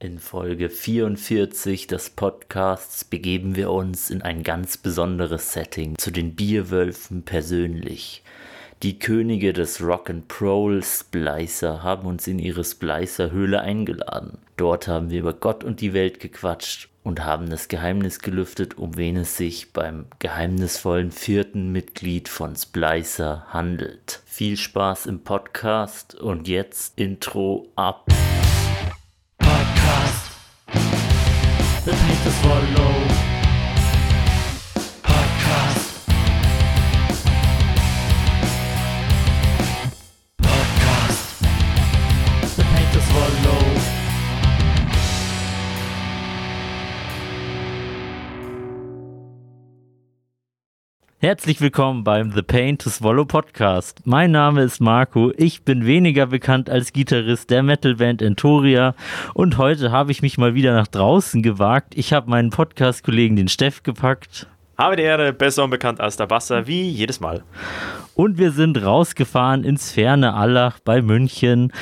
In Folge 44 des Podcasts begeben wir uns in ein ganz besonderes Setting zu den Bierwölfen persönlich. Die Könige des Rock'n'Roll Splicer haben uns in ihre Splicer-Höhle eingeladen. Dort haben wir über Gott und die Welt gequatscht und haben das Geheimnis gelüftet, um wen es sich beim geheimnisvollen vierten Mitglied von Splicer handelt. Viel Spaß im Podcast und jetzt Intro ab. The paint to swallow. Herzlich willkommen beim The Pain to Swallow Podcast. Mein Name ist Marco. Ich bin weniger bekannt als Gitarrist der Metalband Entoria und heute habe ich mich mal wieder nach draußen gewagt. Ich habe meinen Podcast-Kollegen den Steff gepackt. Habe die Ehre, besser und bekannt als der Basser, wie jedes Mal. Und wir sind rausgefahren ins ferne Allach bei München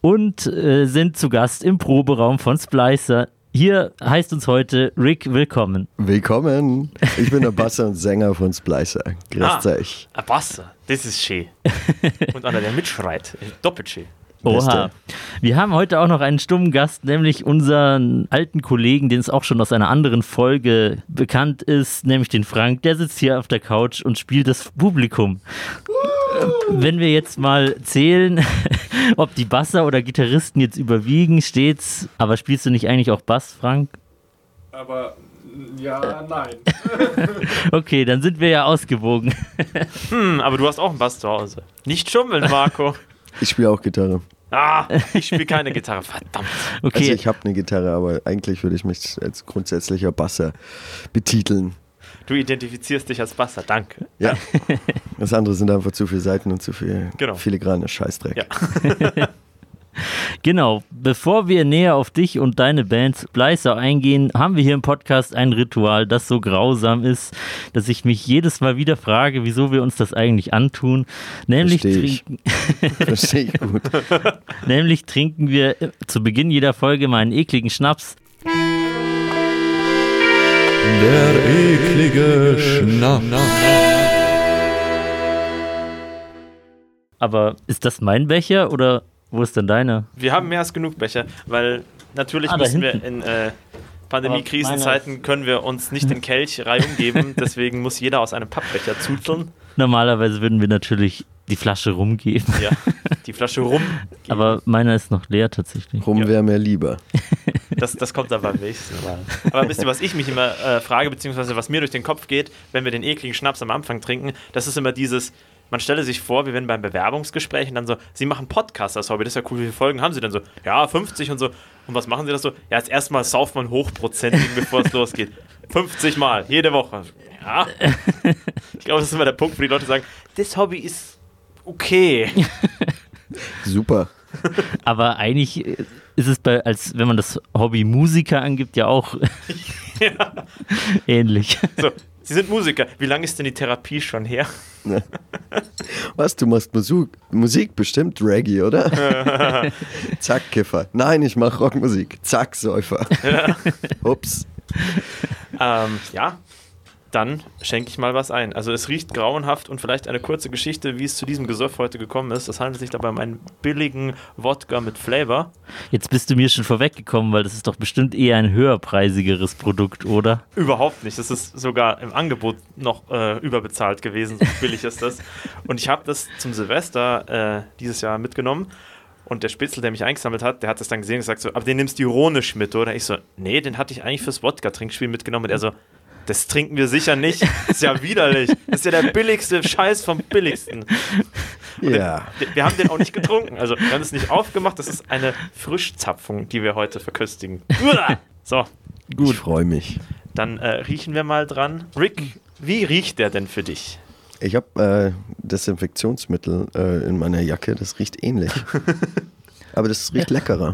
und äh, sind zu Gast im Proberaum von Splicer. Hier heißt uns heute Rick willkommen. Willkommen. Ich bin der Basser und Sänger von Splicer. Grüßt euch. ein Basser, das ist schön. und einer, der mitschreit, doppelt schön. Oha. Wir haben heute auch noch einen stummen Gast, nämlich unseren alten Kollegen, den es auch schon aus einer anderen Folge bekannt ist, nämlich den Frank. Der sitzt hier auf der Couch und spielt das Publikum. Äh, Wenn wir jetzt mal zählen, ob die Basser oder Gitarristen jetzt überwiegen, steht's. Aber spielst du nicht eigentlich auch Bass, Frank? Aber ja, nein. Okay, dann sind wir ja ausgewogen. Hm, aber du hast auch einen Bass zu Hause. Nicht schummeln, Marco. Ich spiele auch Gitarre. ah, ich spiele keine Gitarre, verdammt. Okay, Also ich habe eine Gitarre, aber eigentlich würde ich mich als grundsätzlicher Basser betiteln. Du identifizierst dich als Basser, danke. Ja. Das andere sind einfach zu viele Seiten und zu viel Genau. filigrane Scheißdreck. Ja. Genau, bevor wir näher auf dich und deine Band Splicer eingehen, haben wir hier im Podcast ein Ritual, das so grausam ist, dass ich mich jedes Mal wieder frage, wieso wir uns das eigentlich antun. Nämlich, Versteh ich. trinken, Verstehe ich gut. nämlich trinken wir zu Beginn jeder Folge mal einen ekligen Schnaps. Der eklige Schnaps. Aber ist das mein Becher oder wo ist denn deiner? Wir haben mehr als genug Becher, weil natürlich Ah, müssen wir in äh, Pandemie-Krisenzeiten können wir uns nicht den Kelch reihum geben, deswegen muss jeder aus einem Pappbecher zuzeln. Normalerweise würden wir natürlich die Flasche rumgeben, Ja, die Flasche rum. aber meiner ist noch leer tatsächlich. Rum Ja. wäre mir lieber. Das, das kommt dann beim nächsten Mal. Aber wisst ihr, was ich mich immer äh, frage, beziehungsweise was mir durch den Kopf geht, wenn wir den ekligen Schnaps am Anfang trinken, das ist immer dieses, man stelle sich vor, wir werden beim Bewerbungsgespräch und dann so, Sie machen Podcast als Hobby, das ist ja cool, wie viele Folgen haben Sie denn so? Ja, 50 und so. Und was machen Sie das so? Ja, als erstes Mal sauft man hochprozentig, bevor es losgeht. 50 Mal, jede Woche. Ja. Ich glaube, das ist immer der Punkt, wo die Leute sagen, das Hobby ist okay. Super. Aber eigentlich äh, ist es bei, als wenn man das Hobby Musiker angibt, ja auch ähnlich. So, Sie sind Musiker. Wie lange ist denn die Therapie schon her? Was, du machst Musik, Musik bestimmt Reggae, oder? Zack, Kiffer. Nein, ich mach Rockmusik. Zack, Säufer. Ups. Ähm, ja, dann schenke ich mal was ein. Also es riecht grauenhaft und vielleicht eine kurze Geschichte, wie es zu diesem Gesöff heute gekommen ist. Es handelt sich dabei um einen billigen Wodka mit Flavor. Jetzt bist du mir schon vorweggekommen, weil das ist doch bestimmt eher ein höherpreisigeres Produkt, oder? Überhaupt nicht. Das ist sogar im Angebot noch äh, überbezahlt gewesen. So billig ist das. Und ich habe das zum Silvester äh, dieses Jahr mitgenommen. Und der Spitzel, der mich eingesammelt hat, der hat das dann gesehen und gesagt so, aber den nimmst du ironisch mit, oder? Ich so, nee, den hatte ich eigentlich fürs Wodka-Trinkspiel mitgenommen. Und er so, das trinken wir sicher nicht. Das ist ja widerlich. Das ist ja der billigste Scheiß vom billigsten. Ja. Wir- Wir haben den auch nicht getrunken. Also wir haben es nicht aufgemacht. Das ist eine Frischzapfung, die wir heute verköstigen. Uah! So, Gut. Ich freue mich. dann äh, riechen wir mal dran. Rick, wie riecht der denn für dich? Ich habe äh, Desinfektionsmittel äh, in meiner Jacke. Das riecht ähnlich. Aber das riecht leckerer.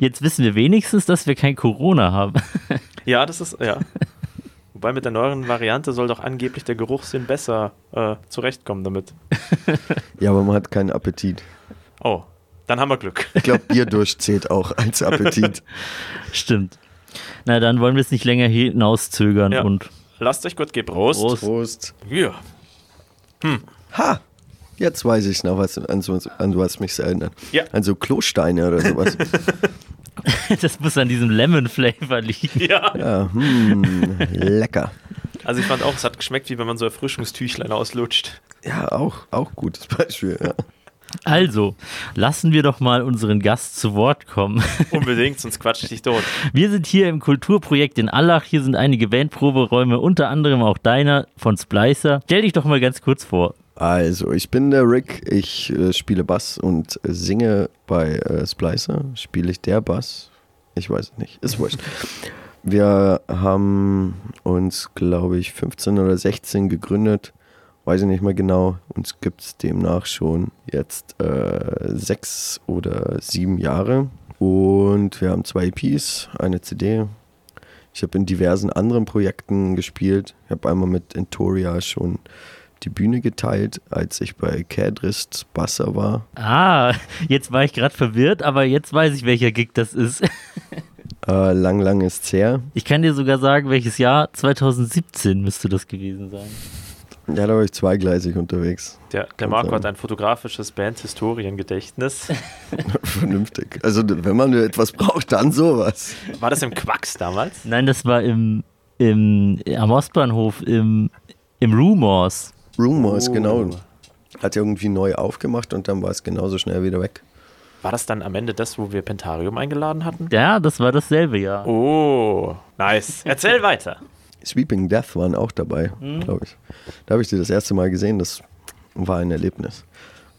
Jetzt wissen wir wenigstens, dass wir kein Corona haben. Ja, das ist, ja. Wobei mit der neueren Variante soll doch angeblich der Geruchssinn besser äh, zurechtkommen damit. Ja, aber man hat keinen Appetit. Oh, Dann haben wir Glück. Ich glaube, Bierdurst zählt auch als Appetit. Stimmt. Na, dann wollen wir es nicht länger hinauszögern Ja. und Lasst euch gut, gebt Prost. Prost. Prost. Ja. Ha! Jetzt weiß ich noch, was, an, an was mich erinnert. Ja. An so Klosteine oder sowas. das muss an diesem Lemon-Flavor liegen. ja. ja, hm, lecker. Also ich fand auch, es hat geschmeckt, wie wenn man so Erfrischungstüchlein auslutscht. Ja, auch, auch gutes Beispiel. Ja. Also, lassen wir doch mal unseren Gast zu Wort kommen. Unbedingt, sonst quatsch ich dich tot. Wir sind hier im Kulturprojekt in Allach. Hier sind einige Bandproberäume, unter anderem auch deiner von Splicer. Stell dich doch mal ganz kurz vor. Also, ich bin der Rick. Ich äh, spiele Bass und singe bei äh, Splicer. Spiele ich der Bass? Ich weiß es nicht. Ist wurscht. Wir haben uns, glaube ich, 15 oder 16 gegründet. Weiß ich nicht mehr genau. Uns gibt es demnach schon jetzt äh, sechs oder sieben Jahre. Und wir haben zwei EPs, eine CD. Ich habe in diversen anderen Projekten gespielt. Ich habe einmal mit Entoria schon die Bühne geteilt, als ich bei Cadrist Basser war. Ah, jetzt war ich gerade verwirrt, aber jetzt weiß ich, welcher Gig das ist. Äh, lang, lang ist's her. Ich kann dir sogar sagen, welches Jahr. 2017 müsste das gewesen sein. Ja, da war ich zweigleisig unterwegs. Der, der Marco hat ein fotografisches Bandhistoriengedächtnis. Vernünftig. Also, wenn man etwas braucht, dann sowas. War das im Quacks damals? Nein, das war im, im am Ostbahnhof im, im Rumors. Rumors, Oh. genau. Hat irgendwie neu aufgemacht und dann war es genauso schnell wieder weg. War das dann am Ende das, wo wir Pentarium eingeladen hatten? Ja, das war dasselbe Jahr. Oh, nice. Erzähl weiter. Sweeping Death waren auch dabei, glaube ich. Da habe ich die das erste Mal gesehen. Das war ein Erlebnis.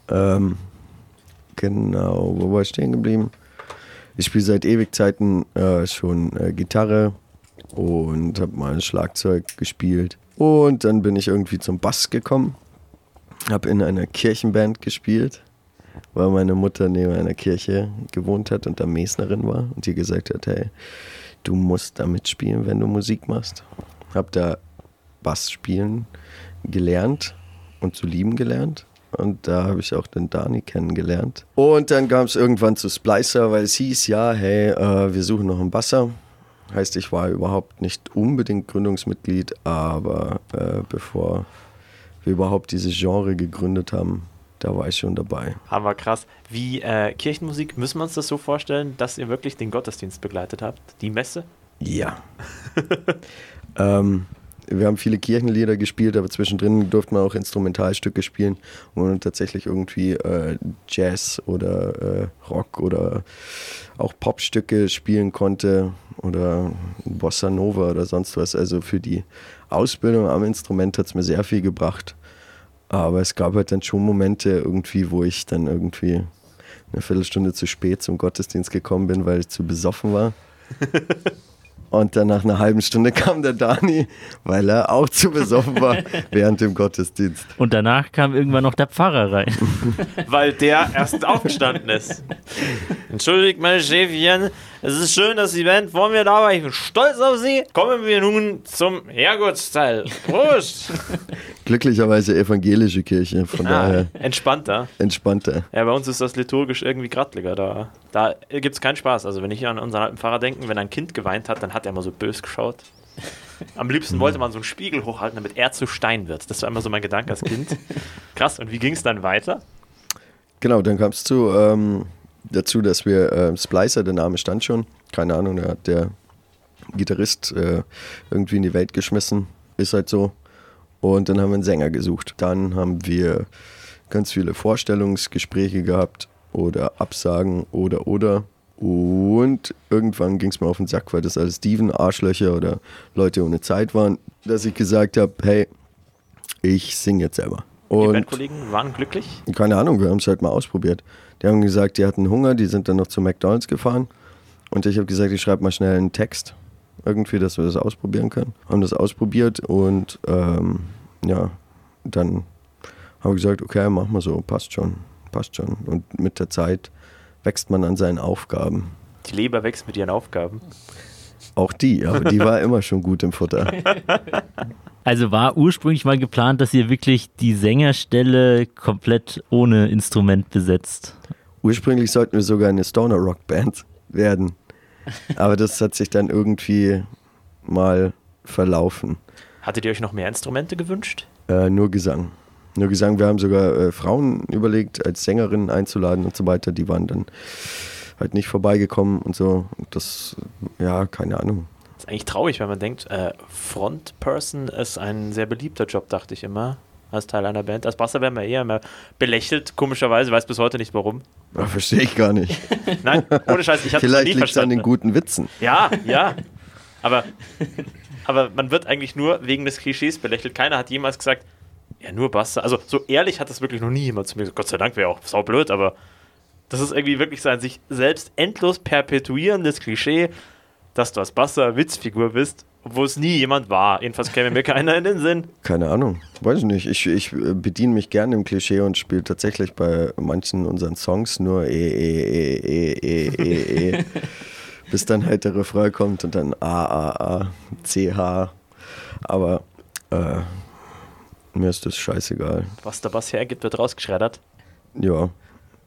Ähm, genau, wo war ich stehen geblieben? Ich spiele seit Ewigzeiten äh, schon äh, Gitarre und habe mal Schlagzeug gespielt. Und dann bin ich irgendwie zum Bass gekommen. Habe in einer Kirchenband gespielt, weil meine Mutter neben einer Kirche gewohnt hat und da Mesnerin war und die gesagt hat, hey, du musst da mitspielen, wenn du Musik machst. Hab da Bass spielen gelernt und zu lieben gelernt. Und da habe ich auch den Dani kennengelernt. Und dann kam es irgendwann zu Splicer, weil es hieß, ja, hey, äh, wir suchen noch einen Basser. Heißt, ich war überhaupt nicht unbedingt Gründungsmitglied, aber äh, bevor wir überhaupt dieses Genre gegründet haben, da war ich schon dabei. Hammer krass. Wie äh, Kirchenmusik, müssen wir uns das so vorstellen, dass ihr wirklich den Gottesdienst begleitet habt? Die Messe? Ja. ähm, wir haben viele Kirchenlieder gespielt, aber zwischendrin durften wir auch Instrumentalstücke spielen, wo man tatsächlich irgendwie äh, Jazz oder äh, Rock oder auch Popstücke spielen konnte oder Bossa Nova oder sonst was. Also für die Ausbildung am Instrument hat es mir sehr viel gebracht. Aber es gab halt dann schon Momente irgendwie, wo ich dann irgendwie eine Viertelstunde zu spät zum Gottesdienst gekommen bin, weil ich zu besoffen war. Und dann nach einer halben Stunde kam der Dani, weil er auch zu besoffen war während dem Gottesdienst. Und danach kam irgendwann noch der Pfarrer rein. Weil der erst aufgestanden ist. Entschuldigt, meine Schäfchen. Es ist schön, dass die Band vor mir da war. Ich bin stolz auf sie. Kommen wir nun zum Herrgottsteil. Prost! Glücklicherweise evangelische Kirche, von Ah, daher entspannter. entspannter. Ja, bei uns ist das liturgisch irgendwie grattliger. Da, da gibt es keinen Spaß. Also, wenn ich an unseren alten Pfarrer denke, wenn ein Kind geweint hat, dann hat er immer so bös geschaut. Am liebsten wollte man so einen Spiegel hochhalten, damit er zu Stein wird. Das war immer so mein Gedanke als Kind. Krass, und wie ging es dann weiter? Genau, dann kam es zu, ähm, dazu, dass wir ähm, Splicer, der Name stand schon, keine Ahnung, da hat der Gitarrist äh, irgendwie in die Welt geschmissen, ist halt so. Und dann haben wir einen Sänger gesucht. Dann haben wir ganz viele Vorstellungsgespräche gehabt oder Absagen oder oder. Und irgendwann ging es mir auf den Sack, weil das alles Steven, Arschlöcher oder Leute ohne Zeit waren, dass ich gesagt habe, hey, ich singe jetzt selber. Die Und Bandkollegen waren glücklich. keine Ahnung, wir haben es halt mal ausprobiert. Die haben gesagt, die hatten Hunger, die sind dann noch zu McDonalds gefahren. Und ich habe gesagt, ich schreibe mal schnell einen Text. Irgendwie, dass wir das ausprobieren können. Haben das ausprobiert und ähm, ja, dann haben wir gesagt, okay, machen wir so, passt schon, passt schon. Und mit der Zeit wächst man an seinen Aufgaben. Die Leber wächst mit ihren Aufgaben. Auch die, aber die war immer schon gut im Futter. Also war ursprünglich mal geplant, dass ihr wirklich die Sängerstelle komplett ohne Instrument besetzt. Ursprünglich sollten wir sogar eine Stoner Rock Band werden. Aber das hat sich dann irgendwie mal verlaufen. Hattet ihr euch noch mehr Instrumente gewünscht? Äh, nur Gesang. Nur Gesang. Wir haben sogar äh, Frauen überlegt, als Sängerinnen einzuladen und so weiter. Die waren dann halt nicht vorbeigekommen und so. Und das, ja, keine Ahnung. Das ist eigentlich traurig, wenn man denkt, äh, Frontperson ist ein sehr beliebter Job, dachte ich immer, als Teil einer Band. Als Basser werden wir eher immer belächelt, komischerweise, weiß bis heute nicht warum. Ja, Verstehe ich gar nicht. Nein, ohne Scheiß, ich habe Vielleicht liegt es an den guten Witzen. Ja, ja. Aber, aber man wird eigentlich nur wegen des Klischees belächelt. Keiner hat jemals gesagt, ja, nur Basser. Also so ehrlich hat das wirklich noch nie jemand zu mir gesagt. Gott sei Dank wäre auch saublöd, aber das ist irgendwie wirklich so ein sich selbst endlos perpetuierendes Klischee, dass du als Basser Witzfigur bist, obwohl es nie jemand war. Jedenfalls käme mir keiner in den Sinn. Keine Ahnung, weiß ich nicht. Ich, ich äh, bediene mich gerne im Klischee und spiele tatsächlich bei manchen unseren Songs nur E, E, E, E, E, E, E. bis dann halt der Refrain kommt und dann A, A, A, C, H. Aber äh, mir ist das scheißegal. Was der Bass hergibt, wird rausgeschreddert. Ja,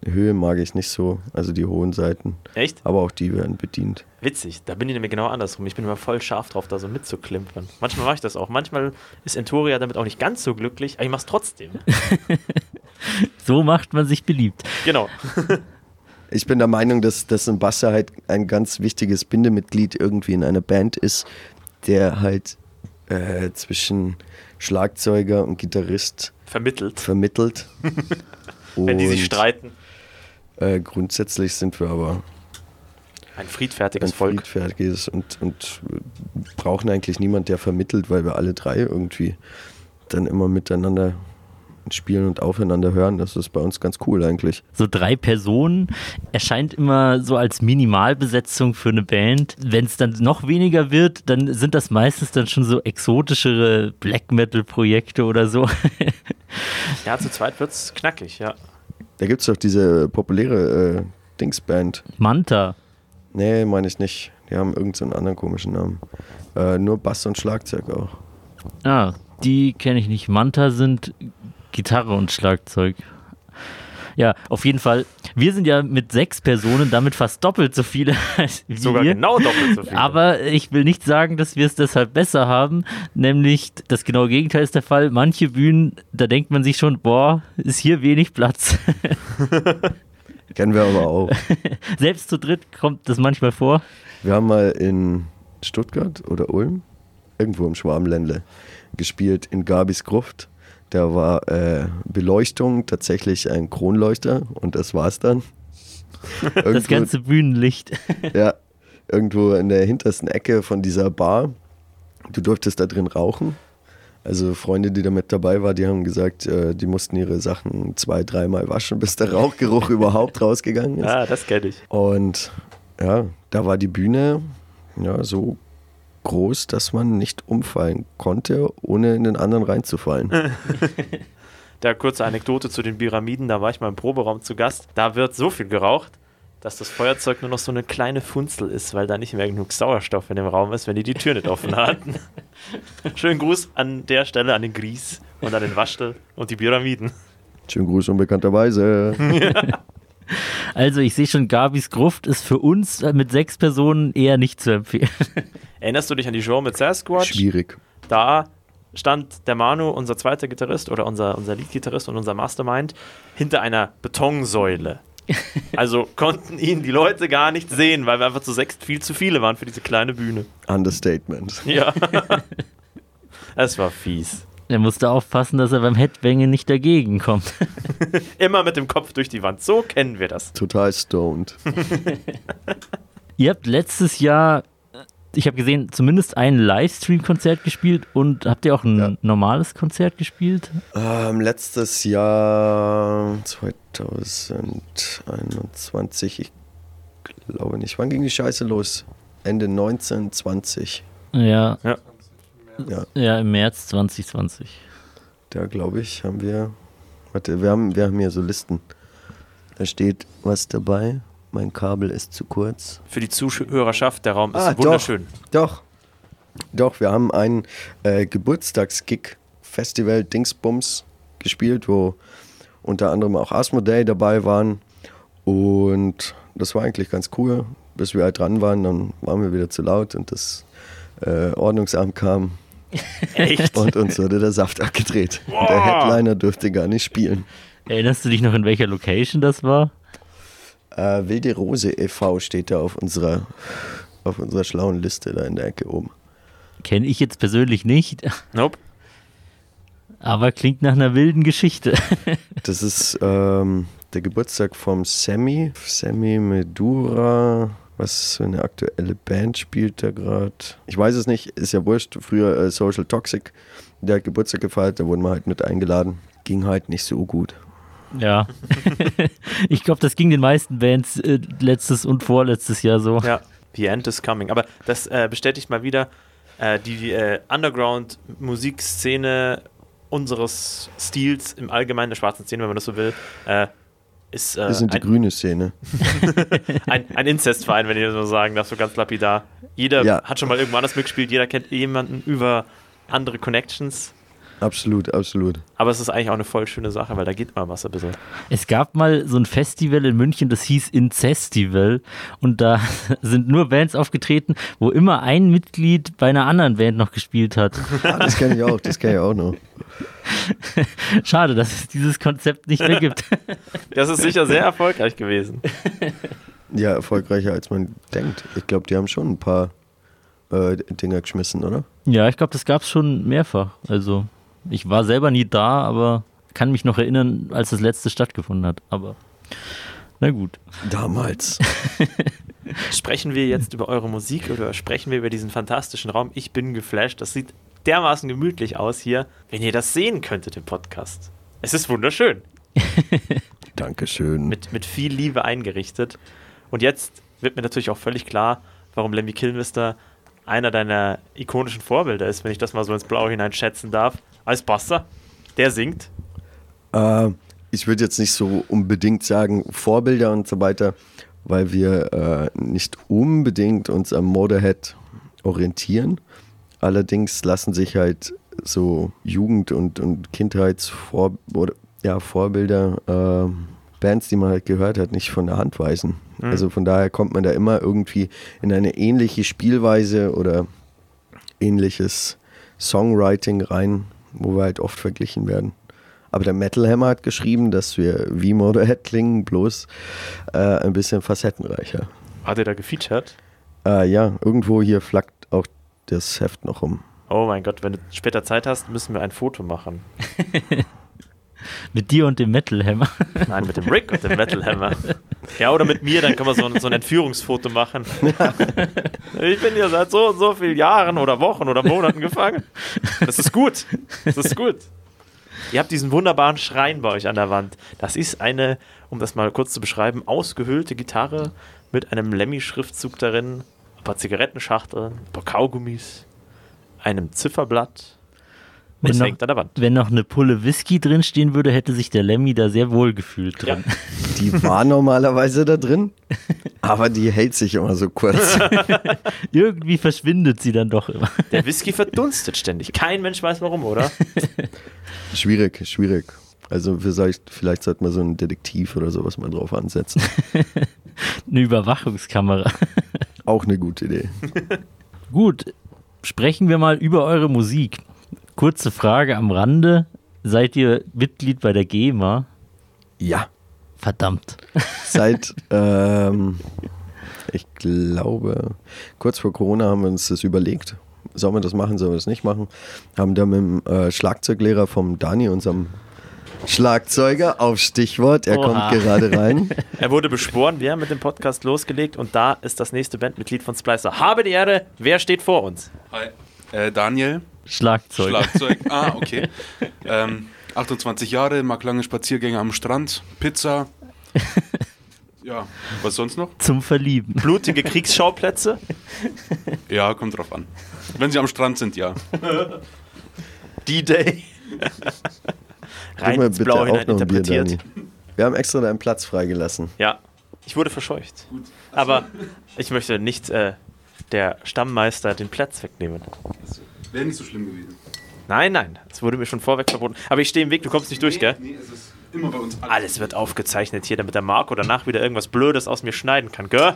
Höhe mag ich nicht so, also die hohen Seiten. Echt? Aber auch die werden bedient. Witzig, da bin ich nämlich genau andersrum. Ich bin immer voll scharf drauf, da so mitzuklimpern. Manchmal mache ich das auch. Manchmal ist Entoria damit auch nicht ganz so glücklich, aber ich mache es trotzdem. So macht man sich beliebt. Genau. Ich bin der Meinung, dass, dass ein Basser halt ein ganz wichtiges Bindemitglied irgendwie in einer Band ist, der halt äh, zwischen Schlagzeuger und Gitarrist Vermittelt, vermittelt. wenn die sich streiten. Äh, grundsätzlich sind wir aber Ein friedfertiges ein Volk. friedfertiges und, und brauchen eigentlich niemand, der vermittelt, weil wir alle drei irgendwie dann immer miteinander spielen und aufeinander hören. Das ist bei uns ganz cool eigentlich. So drei Personen erscheint immer so als Minimalbesetzung für eine Band. Wenn es dann noch weniger wird, dann sind das meistens dann schon so exotischere Black Metal Projekte oder so. Ja, zu zweit wird es knackig, ja. Da gibt es doch diese populäre äh, Dingsband. Manta. Nee, meine ich nicht. Die haben irgendeinen so einen anderen komischen Namen. Äh, nur Bass und Schlagzeug auch. Ah, die kenne ich nicht. Manta sind Gitarre und Schlagzeug. Ja, auf jeden Fall. Wir sind ja mit sechs Personen damit fast doppelt so viele als wir. Sogar genau doppelt so viel. Aber ich will nicht sagen, dass wir es deshalb besser haben. Nämlich das genaue Gegenteil ist der Fall. Manche Bühnen, da denkt man sich schon, boah, ist hier wenig Platz. Kennen wir aber auch. Selbst zu dritt kommt das manchmal vor. Wir haben mal in Stuttgart oder Ulm, irgendwo im Schwarmländle, gespielt in Gabis Gruft. Da war äh, Beleuchtung tatsächlich ein Kronleuchter und das war's dann. Das Irgendwo- ganze Bühnenlicht. Ja, irgendwo in der hintersten Ecke von dieser Bar. Du durftest da drin rauchen. Also Freunde, die da mit dabei waren, die haben gesagt, äh, die mussten ihre Sachen zwei, dreimal waschen, bis der Rauchgeruch überhaupt rausgegangen ist. Ah, das kenne ich. Und ja, da war die Bühne ja, so groß, dass man nicht umfallen konnte, ohne in den anderen reinzufallen. Da kurze Anekdote zu den Pyramiden, da war ich mal im Proberaum zu Gast. Da wird so viel geraucht, dass das Feuerzeug nur noch so eine kleine Funzel ist, weil da nicht mehr genug Sauerstoff in dem Raum ist, wenn die die Tür nicht offen hatten. Schönen Gruß an der Stelle an den Gries und an den Waschtel und die Pyramiden. Schönen Gruß unbekannterweise. Also ich sehe schon, Gabis Gruft ist für uns mit sechs Personen eher nicht zu empfehlen. Erinnerst du dich an die Show mit Sasquatch? Schwierig. Da stand der Manu, unser zweiter Gitarrist oder unser, unser Lead-Gitarrist und unser Mastermind, hinter einer Betonsäule. Also konnten ihn die Leute gar nicht sehen, weil wir einfach zu sechs viel zu viele waren für diese kleine Bühne. Understatement. Ja. Es war fies. Er musste aufpassen, dass er beim Headbangen nicht dagegen kommt. Immer mit dem Kopf durch die Wand. So kennen wir das. Total stoned. Ihr habt letztes Jahr, ich habe gesehen, zumindest ein Livestream-Konzert gespielt und habt ihr auch ein Ja. normales Konzert gespielt? Ähm, letztes Jahr 2021, ich glaube nicht. Wann ging die Scheiße los? Ende 19, 20. Ja, Ja. Ja, ja im März 2020. da glaube ich, haben wir. Warte, wir haben, wir haben hier so Listen. Da steht was dabei. Mein Kabel ist zu kurz. Für die Zuhörerschaft, der Raum ist Ah, doch. wunderschön. Doch. Doch, wir haben ein äh, Geburtstagsgig Festival Dingsbums gespielt, wo unter anderem auch Asmodee dabei waren Und das war eigentlich ganz cool, bis wir halt dran waren, dann waren wir wieder zu laut und das äh, Ordnungsamt kam Echt? und uns wurde der Saft abgedreht. Der Headliner durfte gar nicht spielen. Erinnerst du dich noch, in welcher Location das war? Äh, Wilde Rose e.V. steht da auf unserer, auf unserer schlauen Liste da in der Ecke oben. Kenne ich jetzt persönlich nicht, Nope. aber klingt nach einer wilden Geschichte. Das ist ähm, der Geburtstag vom Sammy. Sammy Medura. Was für eine aktuelle Band spielt da gerade? Ich weiß es nicht, ist ja wurscht. Früher äh, Social Toxic. Der hat Geburtstag gefeiert, da wurden wir halt mit eingeladen. Ging halt nicht so gut. ja. ich glaube, das ging den meisten Bands äh, letztes und vorletztes Jahr so. Ja, The End is Coming. Aber das äh, bestätigt mal wieder, äh, die äh, Underground-Musikszene unseres Stils im Allgemeinen, der schwarzen Szene, wenn man das so will, äh, ist äh, Wir sind die ein, grüne Szene. ein, ein Inzestverein, wenn ich das so sagen darf, so ganz lapidar. Jeder Ja. hat schon mal irgendwo anders mitgespielt, jeder kennt jemanden über andere Connections. Absolut, absolut. Aber es ist eigentlich auch eine voll schöne Sache, weil da geht mal was ein bisschen. Es gab mal so ein Festival in München, das hieß Incestival und da sind nur Bands aufgetreten, wo immer ein Mitglied bei einer anderen Band noch gespielt hat. Ah, das kenne ich auch, das kenne ich auch noch. Schade, dass es dieses Konzept nicht mehr gibt. Das ist sicher sehr erfolgreich gewesen. Ja, erfolgreicher als man denkt. Ich glaube, die haben schon ein paar äh, Dinger geschmissen, oder? Ja, ich glaube, das gab es schon mehrfach. Also ich war selber nie da, aber kann mich noch erinnern, als das letzte stattgefunden hat. Aber na gut. Damals. Sprechen wir jetzt über eure Musik oder sprechen wir über diesen fantastischen Raum? Ich bin geflasht. Das sieht dermaßen gemütlich aus hier. Wenn ihr das sehen könntet im Podcast. Es ist wunderschön. Dankeschön. Mit, mit viel Liebe eingerichtet. Und jetzt wird mir natürlich auch völlig klar, warum Lemmy Kilmister einer deiner ikonischen Vorbilder ist, wenn ich das mal so ins Blaue hinein schätzen darf. Als Buster, der singt. Äh, ich würde jetzt nicht so unbedingt sagen Vorbilder und so weiter, weil wir äh, nicht unbedingt uns am Motorhead orientieren. Allerdings lassen sich halt so Jugend- und, und Kindheitsvor oder, ja, Vorbilder, äh, Bands, die man halt gehört hat, nicht von der Hand weisen. Also von daher kommt man da immer irgendwie in eine ähnliche Spielweise oder ähnliches Songwriting rein, wo wir halt oft verglichen werden. Aber der Metal Hammer hat geschrieben, dass wir wie Motorhead klingen, bloß äh, ein bisschen facettenreicher. Hat er da gefeatured? Äh, ja, irgendwo hier flackt auch das Heft noch rum. Oh mein Gott, wenn du später Zeit hast, müssen wir ein Foto machen. Mit dir und dem Metal Hammer. Nein, mit dem Rick und dem Metal Hammer. Ja, oder mit mir, dann können wir so ein, so ein Entführungsfoto machen. Ich bin hier seit so und so vielen Jahren oder Wochen oder Monaten gefangen. Das ist gut. Das ist gut. Ihr habt diesen wunderbaren Schrein bei euch an der Wand. Das ist eine, um das mal kurz zu beschreiben, ausgehöhlte Gitarre mit einem Lemmy-Schriftzug darin, ein paar Zigarettenschachteln, ein paar Kaugummis, einem Zifferblatt. Und es Wenn noch, hängt an der Wand. wenn noch eine Pulle Whisky drin stehen würde, hätte sich der Lemmy da sehr wohl gefühlt drin. Die war normalerweise da drin, aber die hält sich immer so kurz. Irgendwie verschwindet sie dann doch immer. Der Whisky verdunstet ständig. Kein Mensch weiß warum, oder? schwierig, schwierig. Also vielleicht, vielleicht sollte man so einen Detektiv oder sowas mal drauf ansetzen. Eine Überwachungskamera. Auch eine gute Idee. Gut, sprechen wir mal über eure Musik. Kurze Frage am Rande. Seid ihr Mitglied bei der GEMA? Ja, Verdammt. seit, ähm, ich glaube, kurz vor Corona haben wir uns das überlegt. Sollen wir das machen, sollen wir das nicht machen? Haben da mit dem äh, Schlagzeuglehrer vom Dani, unserem Schlagzeuger, auf Stichwort, er Oha. kommt gerade rein. Er wurde beschworen, wir haben mit dem Podcast losgelegt und da ist das nächste Bandmitglied von Splicer. Habe die Ehre, wer steht vor uns? Hi. Äh, Daniel, Schlagzeug. Schlagzeug. ah, okay. Ähm, 28 Jahre, mag lange Spaziergänge am Strand, Pizza. Ja, was sonst noch? Zum Verlieben. Blutige Kriegsschauplätze? Ja, kommt drauf an. Wenn sie am Strand sind, ja. D-Day? Rein ins Blau hinein Bier, interpretiert. Wir haben extra deinen Platz freigelassen. Ja, ich wurde verscheucht. Aber ich möchte nicht äh, der Stammmeister den Platz wegnehmen. Wäre nicht so schlimm gewesen. Nein, nein, es wurde mir schon vorweg verboten. Aber ich stehe im Weg, du kommst nicht durch, gell? Nee, es ist Immer bei uns Alles wird aufgezeichnet hier, damit der Marco danach wieder irgendwas Blödes aus mir schneiden kann, gell?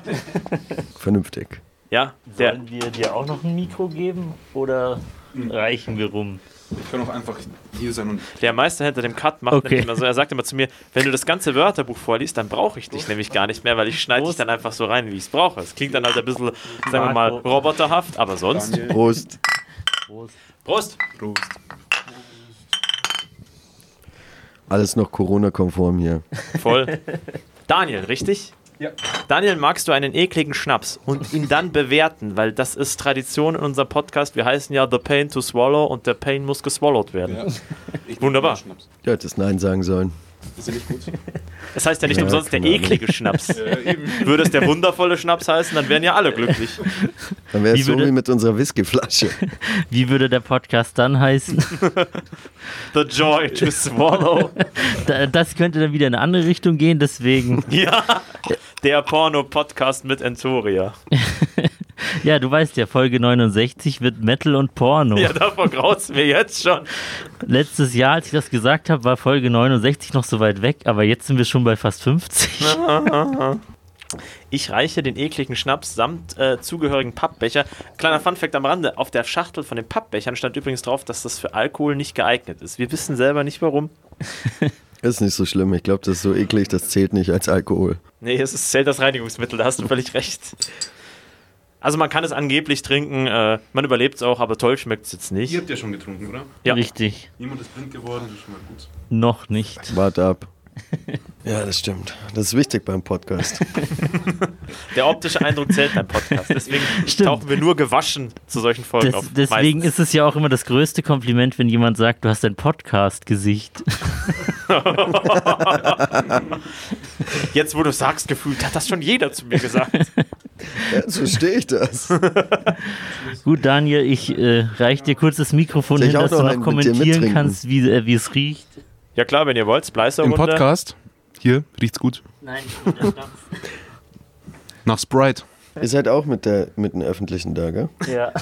Vernünftig. Ja, der, Sollen wir dir auch noch ein Mikro geben oder reichen wir rum? Ich kann auch einfach hier sein und der Meister hinter dem Cut macht Okay. nämlich immer so, er sagt immer zu mir, wenn du das ganze Wörterbuch vorliest, dann brauche ich dich nämlich gar nicht mehr, weil ich schneide dich dann einfach so rein, wie ich es brauche. Es klingt dann halt ein bisschen, sagen wir mal, roboterhaft, aber sonst. Daniel. Prost. Prost! Prost. Alles noch Corona-konform hier. Voll. Daniel, richtig? Ja. Daniel, magst du einen ekligen Schnaps und ihn dann bewerten, weil das ist Tradition in unserem Podcast. Wir heißen ja The Pain to Swallow und der Pain muss geswallowed werden. Ja. Ich Wunderbar. Du hättest Nein sagen sollen. Ist ja nicht gut. Das heißt ja nicht Ja, umsonst der eklige Schnaps. Ja, eben. Würde es der wundervolle Schnaps heißen, dann wären ja alle glücklich. Dann wäre Wie es so wie mit unserer Whiskyflasche. Wie würde der Podcast dann heißen? The Joy to Swallow. Da- das könnte dann wieder in eine andere Richtung gehen, deswegen. Ja, der Porno-Podcast mit Entoria. Ja, du weißt ja, Folge 69 wird Metal und Porno. Ja, davon graut's mir jetzt schon. Letztes Jahr, als ich das gesagt habe, war Folge 69 noch so weit weg, aber jetzt sind wir schon bei fast 50. Ich reiche den ekligen Schnaps samt äh, zugehörigen Pappbecher. Kleiner Funfact am Rande: Auf der Schachtel von den Pappbechern stand übrigens drauf, dass das für Alkohol nicht geeignet ist. Wir wissen selber nicht warum. Ist nicht so schlimm. Ich glaube, das ist so eklig, das zählt nicht als Alkohol. Nee, es ist zählt das Reinigungsmittel, da hast du völlig recht. Also man kann es angeblich trinken, äh, man überlebt es auch, aber toll schmeckt es jetzt Ihr nicht. habt ja schon getrunken, oder? Ja. Richtig. Niemand ist blind geworden, das ist schon mal gut. Noch nicht. Warte ab. Ja, das stimmt. Das ist wichtig beim Podcast. Der optische Eindruck zählt beim Podcast. Deswegen Stimmt. tauchen wir nur gewaschen zu solchen Folgen Des, auf. deswegen meistens. ist es ja auch immer das größte Kompliment, wenn jemand sagt, du hast ein Podcast-Gesicht. Jetzt, wo du sagst, gefühlt, hat das schon jeder zu mir gesagt. So verstehe ich das. Gut, Daniel, ich äh, reich dir kurz das Mikrofon Soll hin, dass du noch kommentieren kannst, wie, äh, wie es riecht. Ja klar, wenn ihr wollt, Splicer Im. Podcast, hier, riecht's gut. Nein, Nach Sprite. Ihr seid auch mit, der, mit dem Öffentlichen da, gell? ja.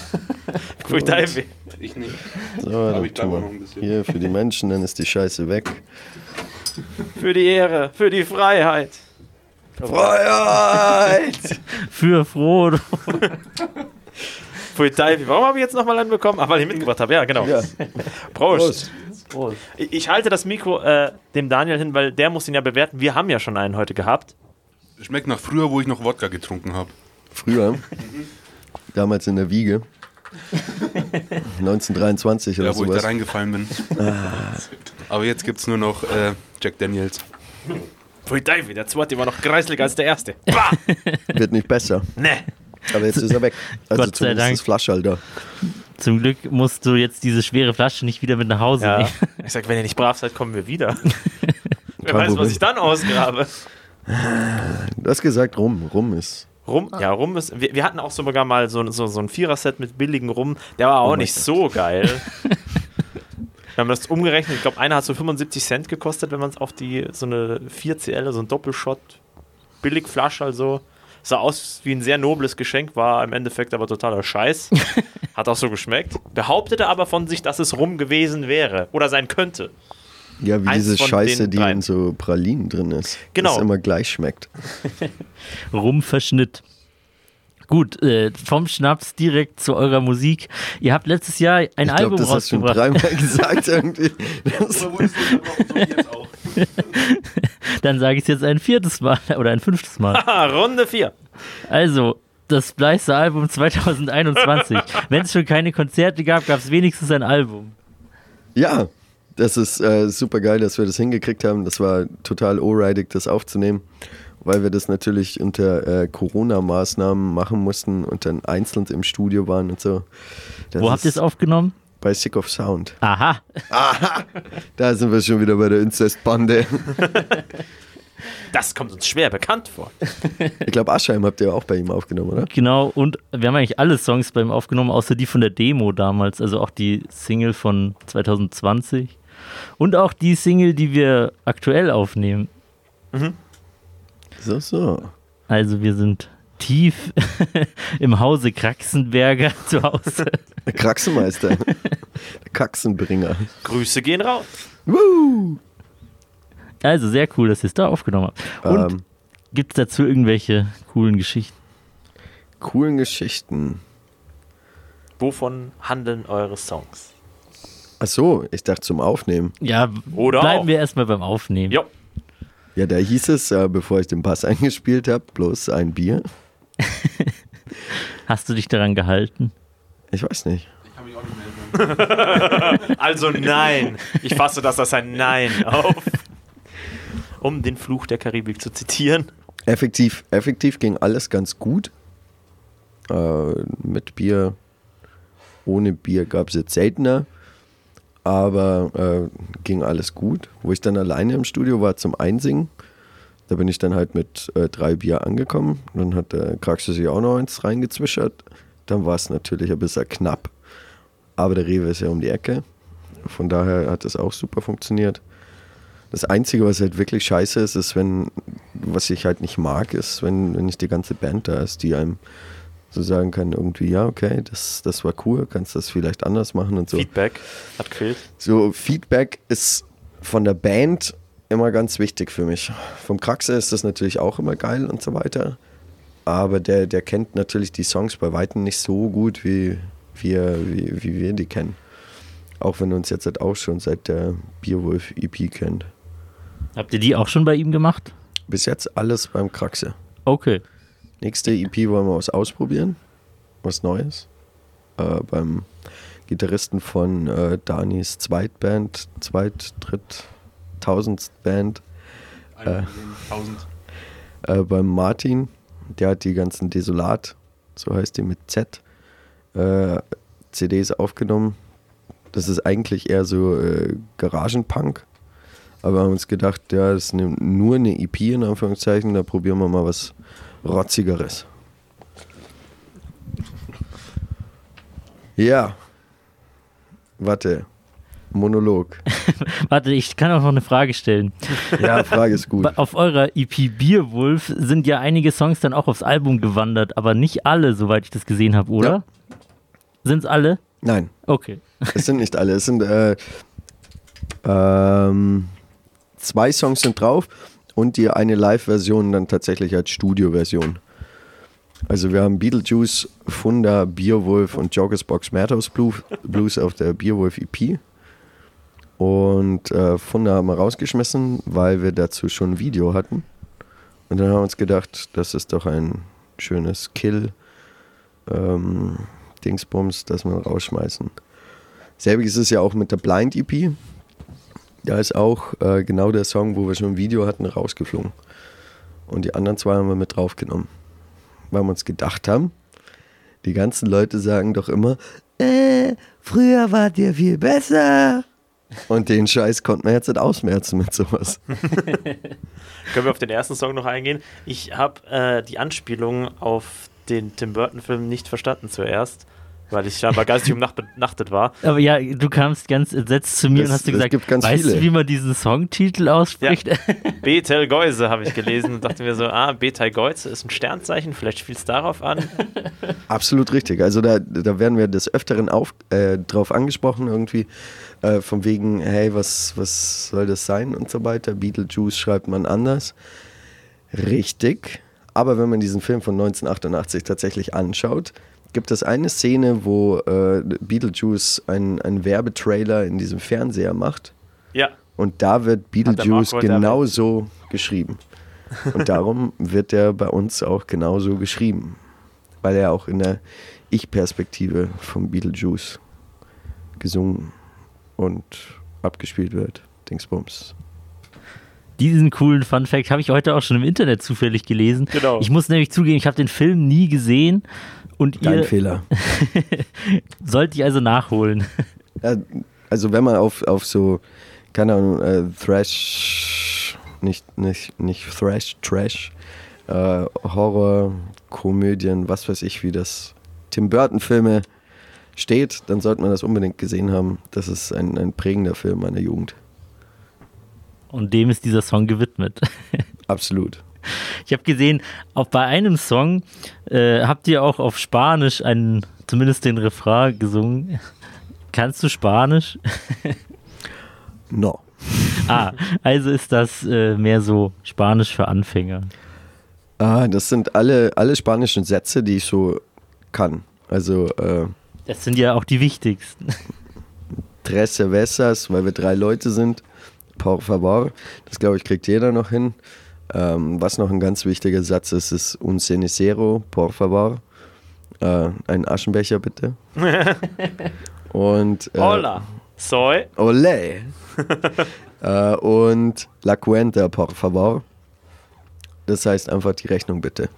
Teufel. Ich nicht. So, dann ich tun wir noch ein bisschen. hier für die Menschen, dann ist die Scheiße weg. Für die Ehre, für die Freiheit. Freiheit! Für Frodo. Pfui Teufel. Warum habe ich jetzt nochmal einen bekommen? Ach, weil ich mitgebracht habe. Ja, genau. Ja, Prost. Prost. Ich, ich halte das Mikro äh, dem Daniel hin, weil der muss ihn ja bewerten. Wir haben ja schon einen heute gehabt. Schmeckt nach früher, wo ich noch Wodka getrunken habe. Früher, damals in der Wiege, 1923 oder Ja, wo ich da sowas. reingefallen bin. Aber jetzt gibt's nur noch äh, Jack Daniels. Pfui Teufel, der zweite war noch kreisliger als der erste. Bah! Wird nicht besser. ne. Aber jetzt ist er weg. Also Gott sei zumindest Dank. das Flaschhalter. Zum Glück musst du jetzt diese schwere Flasche nicht wieder mit nach Hause Ja. nehmen. Ich sag, wenn ihr nicht brav seid, kommen wir wieder. Wer Kein weiß, was ich dann ausgrabe. Du hast gesagt, rum. Rum ist. Rum, ja, Rum ist. Wir, wir hatten auch sogar mal so, so, so ein Vierer-Set mit billigen Rum. Der war auch mein nicht Gott. so geil. Wir haben das umgerechnet. Ich glaube, einer hat so 75 Cent gekostet, wenn man es auf die so eine 4CL, so ein Doppelshot, Billigflasche, also. Sah aus wie ein sehr nobles Geschenk, war im Endeffekt aber totaler Scheiß. Hat auch so geschmeckt. Behauptete aber von sich, dass es Rum gewesen wäre oder sein könnte. Ja, wie Eins diese Scheiße, die in so Pralinen drin ist. Genau. Das immer gleich schmeckt. Rumverschnitt. Gut, äh, vom Schnaps direkt zu eurer Musik. Ihr habt letztes Jahr ein Ich glaube, Album das hast du schon rausgebracht. dreimal gesagt irgendwie. Das, Dann sage ich es jetzt ein viertes Mal oder ein fünftes Mal. Ah, Runde 4. Also, das Bleister Album 2021. Wenn es schon keine Konzerte gab, gab es wenigstens ein Album. ja, das ist äh, super geil, dass wir das hingekriegt haben. Das war total ohrreidig, das aufzunehmen, weil wir das natürlich unter äh, Corona-Maßnahmen machen mussten und dann einzeln im Studio waren und so. Das Wo habt ihr es aufgenommen? Bei Sick of Sound. Aha, Da sind wir schon wieder bei der Inzestbande. Das kommt uns schwer bekannt vor. Ich glaube, Aschheim habt ihr auch bei ihm aufgenommen, oder? genau. Und wir haben eigentlich alle Songs bei ihm aufgenommen, außer die von der Demo damals. Also auch die Single von 2020. Und auch die Single, die wir aktuell aufnehmen. So, so. Also wir sind tief im Hause Kraxenberger zu Hause. Der Kraxenmeister. Der Kaxenbringer. Grüße gehen raus. Woo! Also sehr cool, dass ihr es da aufgenommen habt. Und Ähm, gibt es dazu irgendwelche coolen Geschichten? coolen Geschichten. Wovon handeln eure Songs? Ach so, ich dachte zum Aufnehmen. Ja, Oder bleiben auch. wir erstmal beim Aufnehmen. Jo, Ja, da hieß es, äh, bevor ich den Bass eingespielt habe, bloß ein Bier. Hast du dich daran gehalten? Ich weiß nicht. Ich kann mich auch nicht melden. also nein. Ich fasse das als ein Nein auf. Um den Fluch der Karibik zu zitieren. Effektiv, effektiv ging alles ganz gut. Äh, mit Bier, ohne Bier gab es jetzt seltener. Aber äh, ging alles gut. Wo ich dann alleine im Studio war zum Einsingen, da bin ich dann halt mit äh, drei Bier angekommen. Dann hat der Kraxe sich auch noch eins reingezwischert. Dann war es natürlich ein bisschen knapp. Aber der Rewe ist ja um die Ecke. Von daher hat das auch super funktioniert. Das Einzige, was halt wirklich scheiße ist, ist, wenn, was ich halt nicht mag, ist, wenn, wenn nicht die ganze Band da ist, die einem so sagen kann, irgendwie, ja, okay, das, das war cool, kannst das vielleicht anders machen und so. Feedback hat gefehlt. So, Feedback ist von der Band immer ganz wichtig für mich. Vom Kraxe ist das natürlich auch immer geil und so weiter. Aber der, der kennt natürlich die Songs bei Weitem nicht so gut, wie wir, wie, wie wir die kennen. Auch wenn er uns jetzt halt auch schon seit der Bierwolf EP kennt. Habt ihr die auch schon bei ihm gemacht? Bis jetzt alles beim Kraxe. Okay. Nächste EP wollen wir was ausprobieren. Was Neues. Äh, beim Gitarristen von äh, Danis Zweitband, Zweit-, Dritt-, Tausendstband. Eine Million, tausend. Äh, beim Martin, der hat die ganzen Desolat, so heißt die mit Z, äh, CDs aufgenommen. Das ist eigentlich eher so äh, Garagenpunk. Aber wir haben uns gedacht, ja, das ist ne, nur eine EP in Anführungszeichen, da probieren wir mal was Rotzigeres. Ja. Warte. Monolog. Warte, ich kann auch noch eine Frage stellen. Ja, Frage ist gut. Auf eurer EP Bierwolf sind ja einige Songs dann auch aufs Album gewandert, aber nicht alle, soweit ich das gesehen habe, oder? Ja. Sind's alle? Nein, Okay. es sind nicht alle. Es sind äh, ähm, zwei Songs sind drauf und die eine Live-Version dann tatsächlich als Studio-Version. Also wir haben Beetlejuice, Funda, Beerwolf und Joggers Box Madhouse Blues, auf der Beerwolf EP. Und äh, Funda haben wir rausgeschmissen, weil wir dazu schon ein Video hatten. Und dann haben wir uns gedacht, das ist doch ein schönes Kill ähm, Dingsbums, das wir rausschmeißen. Selbiges ist es ja auch mit der Blind EP. Da ist auch äh, genau der Song, wo wir schon ein Video hatten, rausgeflogen. Und die anderen zwei haben wir mit draufgenommen. Weil wir uns gedacht haben, die ganzen Leute sagen doch immer, äh, früher wart ihr viel besser. Und den Scheiß konnten wir jetzt nicht ausmerzen mit sowas. Können wir auf den ersten Song noch eingehen? Ich habe äh, die Anspielung auf den Tim Burton-Film nicht verstanden zuerst, weil ich scheinbar geistig umnachtet war. Aber ja, du kamst ganz entsetzt zu mir Das- und hast gesagt, gibt ganz weißt viele. du, wie man diesen Songtitel ausspricht? Betel Geuse habe ich gelesen und dachte mir so, ah, Betel Geuse ist ein Sternzeichen, vielleicht spielt es darauf an. Absolut richtig. Also da, da werden wir des Öfteren auf, äh, drauf angesprochen, irgendwie äh, von wegen, hey, was, was soll das sein und so weiter. Beetlejuice schreibt man anders. Richtig. Aber wenn man diesen Film von 1988 tatsächlich anschaut, gibt es eine Szene, wo äh, Beetlejuice einen, einen Werbetrailer in diesem Fernseher macht. Ja, Und da wird Beetlejuice genauso geschrieben. Und darum wird er bei uns auch genauso geschrieben. Weil er auch in der Ich-Perspektive vom Beetlejuice gesungen und abgespielt wird. Dingsbums. Diesen coolen Fun Fact habe ich heute auch schon im Internet zufällig gelesen. Genau. Ich muss nämlich zugeben, ich habe den Film nie gesehen und Dein ihr Fehler. sollt ich also nachholen. Ja, also wenn man auf, auf so, keine Ahnung, äh, Thrash, nicht, nicht, nicht Thrash, Trash, äh, Horror, Komödien, was weiß ich, wie das Tim Burton-Filme steht, dann sollte man das unbedingt gesehen haben. Das ist ein, ein prägender Film meiner Jugend. Und dem ist dieser Song gewidmet. Absolut. Ich habe gesehen, auch bei einem Song äh, habt ihr auch auf Spanisch einen, zumindest den Refrain gesungen. Kannst du Spanisch? No. Ah, also ist das äh, mehr so Spanisch für Anfänger. Ah, das sind alle, alle spanischen Sätze, die ich so kann. Also äh, Das sind ja auch die wichtigsten. tres cervezas, weil wir drei Leute sind. Por favor. Das glaube ich, kriegt jeder noch hin. Ähm, was noch ein ganz wichtiger Satz ist, ist un cenicero, por favor. Äh, ein Aschenbecher bitte. Und äh, Hola, soy. Olé. äh, und la cuenta, por favor. Das heißt einfach die Rechnung bitte.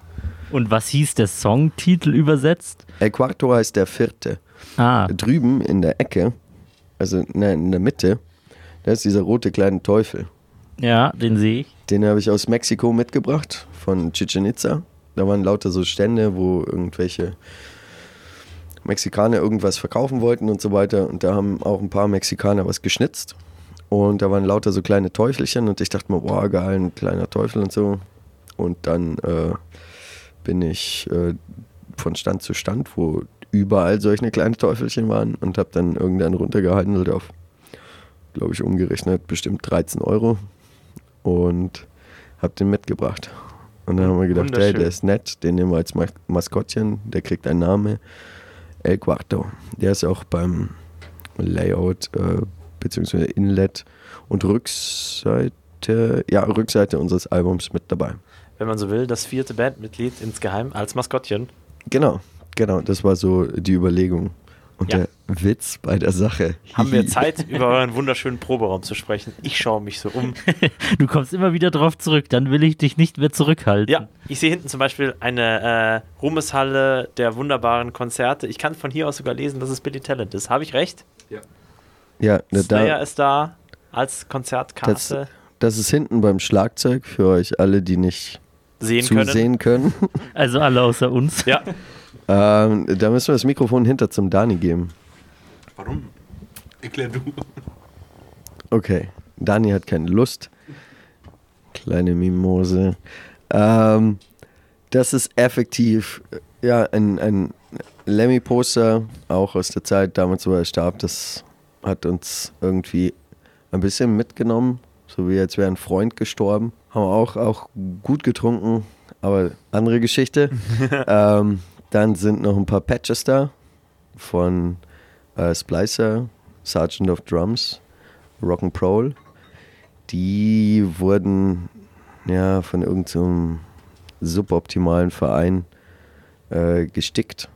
Und was hieß der Songtitel übersetzt? El cuarto heißt der vierte. Ah, Drüben in der Ecke, also ne, in der Mitte, da ist dieser rote kleine Teufel. Ja, den sehe ich. Den habe ich aus Mexiko mitgebracht, von Chichen Itza. Da waren lauter so Stände, wo irgendwelche Mexikaner irgendwas verkaufen wollten und so weiter. Und da haben auch ein paar Mexikaner was geschnitzt. Und da waren lauter so kleine Teufelchen und ich dachte mir, boah, geil, ein kleiner Teufel und so. Und dann äh, bin ich äh, von Stand zu Stand, wo überall solche kleine Teufelchen waren und habe dann irgendeinen runtergehandelt auf, glaube ich, umgerechnet bestimmt 13 Euro und habe den mitgebracht. Und dann haben wir gedacht, hey, der ist nett, den nehmen wir als Mas- Maskottchen, der kriegt einen Namen. El Cuarto. Der ist auch beim Layout äh, bzw. Inlet und Rückseite, ja, Rückseite unseres Albums mit dabei. Wenn man so will, das vierte Bandmitglied insgeheim als Maskottchen. Genau, genau, das war so die Überlegung. Und Ja. der Witz bei der Sache. Haben wir Zeit, über euren wunderschönen Proberaum zu sprechen? Ich schaue mich so um. Du kommst immer wieder drauf zurück, dann will ich dich nicht mehr zurückhalten. Ja, ich sehe hinten zum Beispiel eine äh, Ruhmeshalle der wunderbaren Konzerte. Ich kann von hier aus sogar lesen, dass es Billy Talent ist. Habe ich recht? Ja, da, Slayer da, ist da als Konzertkarte das ist hinten beim Schlagzeug für euch alle, die nicht sehen können. können. Also alle außer uns. Ja, ähm, da müssen wir das Mikrofon hinter zum Dani geben. Warum? Erklär du. Okay, Dani hat keine Lust. Kleine Mimose. Ähm, das ist effektiv äh, ja, ein, ein Lemmy-Poster, auch aus der Zeit damals, wo er starb. Das hat uns irgendwie ein bisschen mitgenommen, so wie als wäre ein Freund gestorben. Haben wir auch, auch gut getrunken, aber andere Geschichte. ähm, dann sind noch ein paar Patches da von äh, Splicer, Sergeant of Drums, Rock'n'Prol. Die wurden ja von irgendeinem suboptimalen Verein äh, gestickt.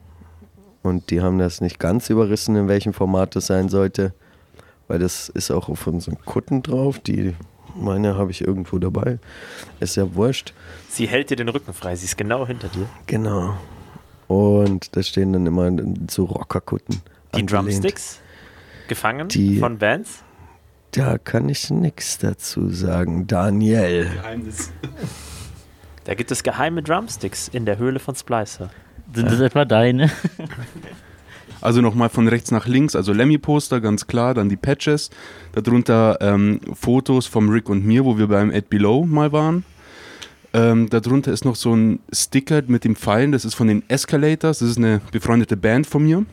Und die haben das nicht ganz überrissen, in welchem Format das sein sollte. Weil das ist auch auf unseren Kutten drauf. Die, meine habe ich irgendwo dabei. Ist ja wurscht. sie hält dir den Rücken frei. Sie ist genau hinter dir. Genau. Und da stehen dann immer so Rockerkutten. Die. Drumsticks gefangen Die- von Bands. Da kann ich nichts dazu sagen. Daniel. Geheimnis. Da gibt es geheime Drumsticks in der Höhle von Splicer. Sind das etwa deine? Also nochmal von rechts nach links, also Lemmy-Poster, ganz klar, dann die Patches. Darunter ähm, Fotos vom Rick und mir, wo wir beim Ed Below mal waren. Ähm, darunter ist noch so ein Sticker mit dem Pfeilen, das ist von den Escalators, das ist eine befreundete Band von mir.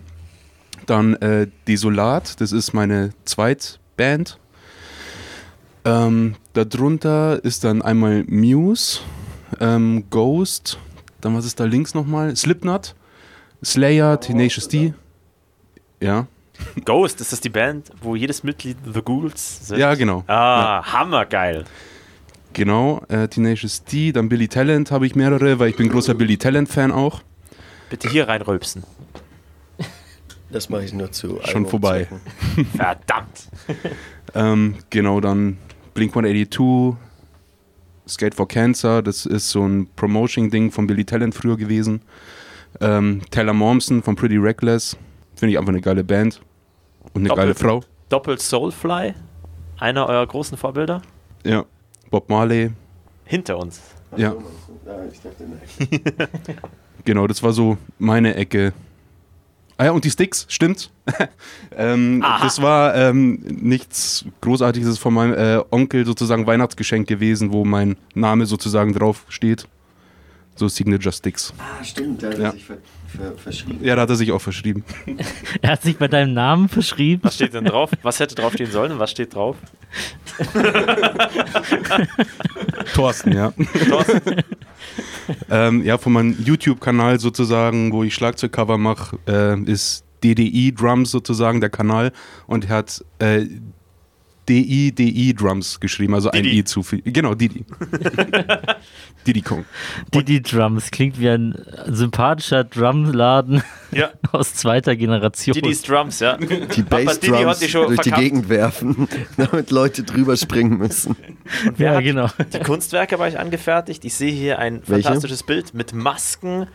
Dann äh, Desolat, das ist meine Zweitband. Ähm, darunter ist dann einmal Muse, ähm, Ghost, dann was ist da links nochmal? Slipknot, Slayer, Tenacious D. Ja, Ghost, ist das die Band, wo jedes Mitglied The Ghouls sind? ja genau. Ah, hammergeil. Genau, äh, Tenacious D, dann Billy Talent habe ich mehrere, weil ich bin großer Billy Talent-Fan auch. Bitte hier reinrülpsen. Das mache ich nur zu. Schon vorbei. Verdammt. Ähm, genau, dann Blink 182, Skate for Cancer, das ist so ein Promotion-Ding von Billy Talent früher gewesen. Ähm, Taylor Momsen von Pretty Reckless, finde ich einfach eine geile Band und eine Doppelt. geile Frau. Doppelt Soulfly, einer eurer großen Vorbilder, Ja, Bob Marley, hinter uns. ja, Ah, genau, das war so meine Ecke. Ah ja, und die Sticks, stimmt. ähm, das war ähm, nichts Großartiges, von meinem äh, Onkel sozusagen Weihnachtsgeschenk gewesen, wo mein Name sozusagen drauf steht. So Signature Sticks. Ah, stimmt, da hat Ja. er sich ver ver verschrieben. Ja, da hat er sich auch verschrieben. Er hat sich bei deinem Namen verschrieben. Was steht denn drauf? Was hätte draufstehen sollen und was steht drauf? Thorsten, ja. ähm, ja, von meinem YouTube-Kanal sozusagen, wo ich Schlagzeugcover mache, äh, ist DDI Drums sozusagen der Kanal. Und hat äh, DI Drums geschrieben, also ein Didi. I zu viel. Genau, Didi. Didi Kong. Didi Drums klingt wie ein sympathischer Drumladen Ja, aus zweiter Generation. Diddy's Drums, ja. Die Bassdrums die schon durch die verkauft. Gegend werfen, damit Leute drüber springen müssen. ja, genau. Die Kunstwerke war ich angefertigt. Ich sehe hier ein Welche? fantastisches Bild mit Masken,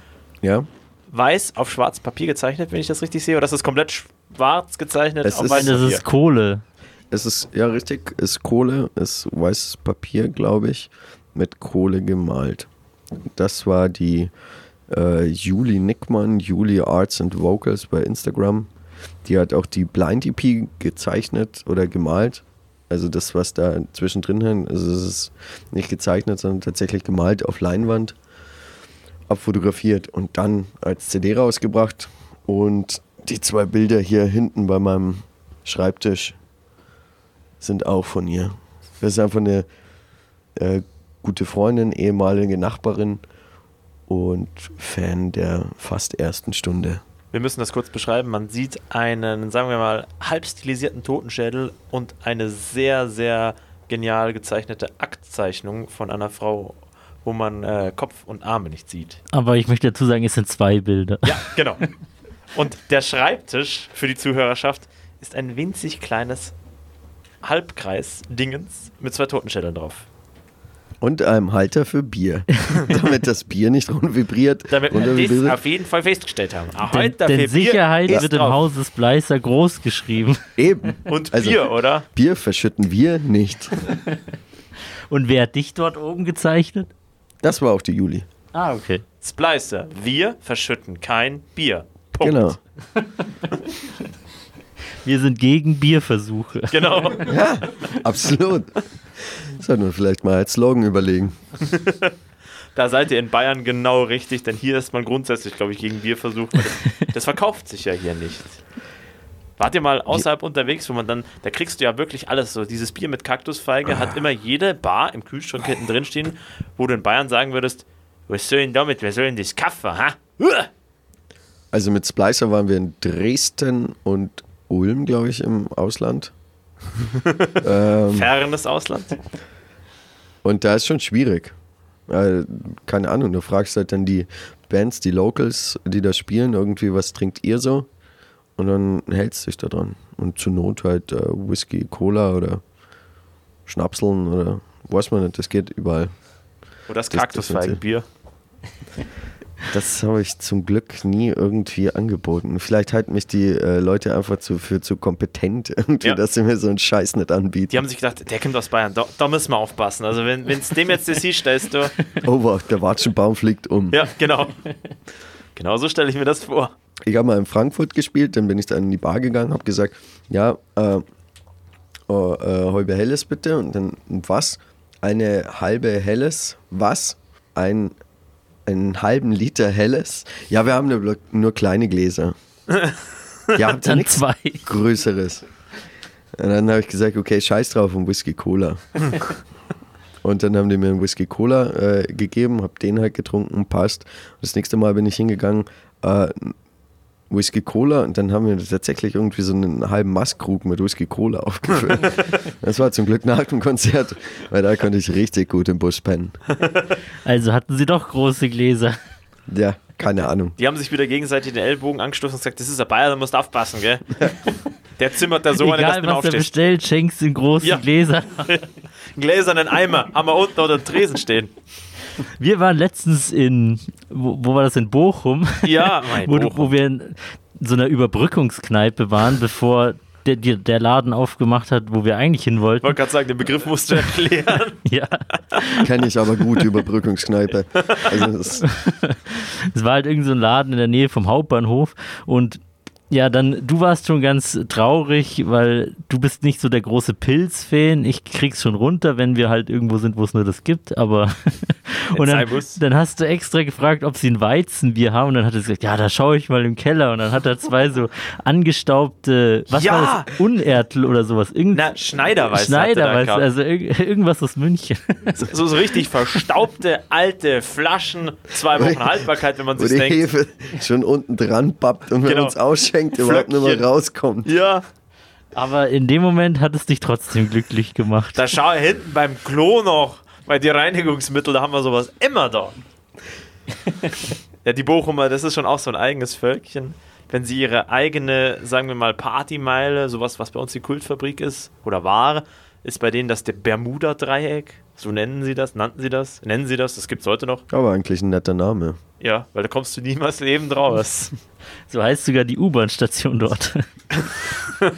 Ja, weiß auf schwarzem Papier gezeichnet, wenn ich das richtig sehe. Oder ist das komplett schwarz gezeichnet Es auf ist- weißem Das ist Kohle. Es ist, ja richtig, ist Kohle, ist weißes Papier, glaube ich, mit Kohle gemalt. Das war die äh, Juli Nickmann, Juli Arts and Vocals bei Instagram. Die hat auch die Blind EP gezeichnet oder gemalt. Also das, was da zwischendrin hängt, also es ist nicht gezeichnet, sondern tatsächlich gemalt auf Leinwand, abfotografiert und dann als CD rausgebracht. Und die zwei Bilder hier hinten bei meinem Schreibtisch sind auch von ihr. Das ist einfach eine äh, gute Freundin, ehemalige Nachbarin und Fan der fast ersten Stunde. Wir müssen das kurz beschreiben. Man sieht einen, sagen wir mal, halb stilisierten Totenschädel und eine sehr, sehr genial gezeichnete Aktzeichnung von einer Frau, wo man äh, Kopf und Arme nicht sieht. Aber ich möchte dazu sagen, es sind zwei Bilder. Ja, genau. Und der Schreibtisch für die Zuhörerschaft ist ein winzig kleines Halbkreis-Dingens mit zwei Totenschädeln drauf. Und einem Halter für Bier, damit das Bier nicht vibriert. Damit wir das auf jeden Fall festgestellt haben. Ah, Denn, denn für Bier Sicherheit ist wird im. Haus des Bleißer groß geschrieben. Eben. Und Also- Bier, oder? Bier verschütten wir nicht. Und wer hat dich dort oben gezeichnet? Das war auch die Juli. Ah, okay. Splicer, wir verschütten kein Bier. Punkt. Genau. Wir sind gegen Bierversuche. Genau. Absolut. Sollten wir vielleicht mal als Slogan überlegen. Da seid ihr in Bayern genau richtig, denn hier ist man grundsätzlich, glaube ich, gegen Bierversuch. weil Das, das verkauft sich ja hier nicht. Wart ihr mal außerhalb unterwegs, wo man dann, da kriegst du ja wirklich alles so. Dieses Bier mit Kaktusfeige hat immer jede Bar im Kühlschrank hinten drin stehen, wo du in Bayern sagen würdest, was soll denn damit, wer soll denn das Kaffee, ha? Also mit Splicer waren wir in Dresden und Ulm, glaube ich, im Ausland. ähm, Fernes Ausland. und da ist schon schwierig. Äh, keine Ahnung, du fragst halt dann die Bands, die Locals, die da spielen, irgendwie, was trinkt ihr so? Und dann hältst du dich da dran. Und zur Not halt äh, Whisky, Cola oder Schnapseln oder weiß man nicht, das geht überall. Oder das Das- das Kaktusfeigenbier. Das habe ich zum Glück nie irgendwie angeboten. Vielleicht halten mich die äh, Leute einfach zu, für zu kompetent, irgendwie, Ja. dass sie mir so einen Scheiß nicht anbieten. Die haben sich gedacht, der kommt aus Bayern, da, da müssen wir aufpassen. Also wenn es dem jetzt das siehst, stellst du. Oh, wow, der Watschenbaum fliegt um. Ja, genau. Genau so stelle ich mir das vor. Ich habe mal in Frankfurt gespielt, dann bin ich dann in die Bar gegangen, habe gesagt, ja, äh, oh, äh, halbe Helles bitte. Und dann, was? Eine halbe Helles? Was? Ein, einen halben Liter Helles? Ja, wir haben nur, nur kleine Gläser. Ja, habt ihr Dann nichts zwei. Größeres? Und dann habe ich gesagt, okay, scheiß drauf und Whisky Cola. Und dann haben die mir einen Whisky Cola äh, gegeben, habe den halt getrunken, passt. Das nächste Mal bin ich hingegangen, äh, Whisky Cola und dann haben wir tatsächlich irgendwie so einen halben Maßkrug mit Whisky Cola aufgefüllt. das war zum Glück nach dem Konzert, weil da konnte ich richtig gut im Bus pennen. Also hatten sie doch große Gläser. Ja, keine Ahnung. Die haben sich wieder gegegenseitig den Ellbogen angestoßen und gesagt, das ist ein Bayer, da musst du aufpassen, gell? Der zimmert da so eine, dass Egal, du was er aufstehst. bestellt, schenkst in große Ja. Gläser. Einen gläsernen Eimer haben wir unten unter dem Tresen stehen. Wir waren letztens in, wo, wo war das, in Bochum? Ja, mein wo, Bochum. wo wir in so einer Überbrückungskneipe waren, bevor der, der, Laden aufgemacht hat, wo wir eigentlich hin Ich wollten. wollte gerade sagen, den Begriff musst du erklären. Ja, Kenne ich aber gut, Überbrückungskneipe. Also es war halt irgend so ein Laden in der Nähe vom Hauptbahnhof und ja, dann, du warst schon ganz traurig, weil du bist nicht so der große Pilz-Fan. Ich krieg's schon runter, wenn wir halt irgendwo sind, wo es nur das gibt, aber Und dann, dann hast du extra gefragt, ob sie ein Weizenbier haben. Und dann hat er gesagt, ja, da schaue ich mal im Keller. Und dann hat er zwei so angestaubte, was Ja! war das? Unertel oder sowas. Irgend Na, Schneiderweiß. Schneider, hatte da weißt du, gehabt. also irg irgendwas aus München. So, so richtig verstaubte alte Flaschen, zwei Wochen Haltbarkeit, wenn man sich die denkt. Hefe schon unten dran pappt und wenn Genau. man es ausschenkt, überhaupt nicht mehr rauskommt. Ja, Aber in dem Moment hat es dich trotzdem glücklich gemacht. da schau hinten beim Klo noch, weil die Reinigungsmittel, da haben wir sowas immer da. ja, die Bochumer, das ist schon auch so ein eigenes Völkchen. Wenn sie ihre eigene, sagen wir mal, Partymeile, sowas, was bei uns die Kultfabrik ist oder war, ist bei denen das der Bermuda-Dreieck. So nennen sie das, nannten sie das, nennen sie das, das gibt es heute noch. Aber eigentlich ein netter Name. Ja, weil da kommst du niemals lebend raus. So heißt sogar die U-Bahn-Station dort.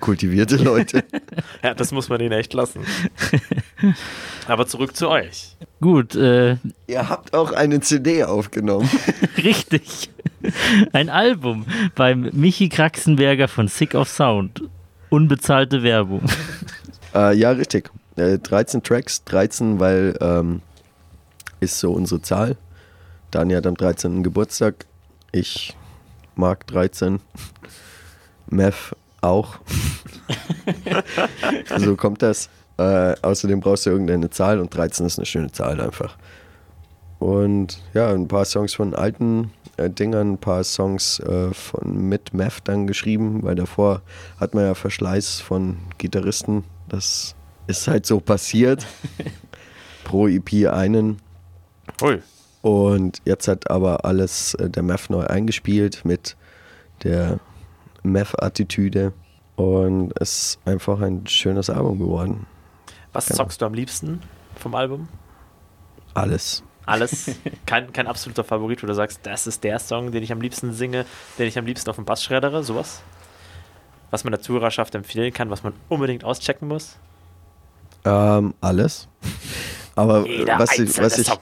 Kultivierte Leute. ja, das muss man ihnen echt lassen. Aber zurück zu euch. Gut, äh, Ihr habt auch eine CD aufgenommen. richtig. Ein Album beim Michi Kraxenberger von Sick of Sound. Unbezahlte Werbung. Äh, ja, richtig. Äh, 13 Tracks, 13, weil ähm, ist so unsere Zahl. Dani hat am 13. Geburtstag. Ich mag 13. Mev auch. so kommt das. Äh, außerdem brauchst du irgendeine Zahl und 13 ist eine schöne Zahl einfach. Und ja, ein paar Songs von alten äh, Dingern, ein paar Songs äh, von mit Mev dann geschrieben, weil davor hat man ja Verschleiß von Gitarristen. Das ist halt so passiert. Pro EP einen. Ui. Und jetzt hat aber alles äh, der Mev neu eingespielt mit der Mev-Attitüde. Und es ist einfach ein schönes Album geworden. Was Genau. zockst du am liebsten vom Album? Alles. Alles. Kein, kein absoluter Favorit, wo du sagst, das ist der Song, den ich am liebsten singe, den ich am liebsten auf dem Bass schreddere, sowas? Was man der Zuhörerschaft empfehlen kann, was man unbedingt auschecken muss? Ähm, alles. Aber Jeder was ich, was ich, Song.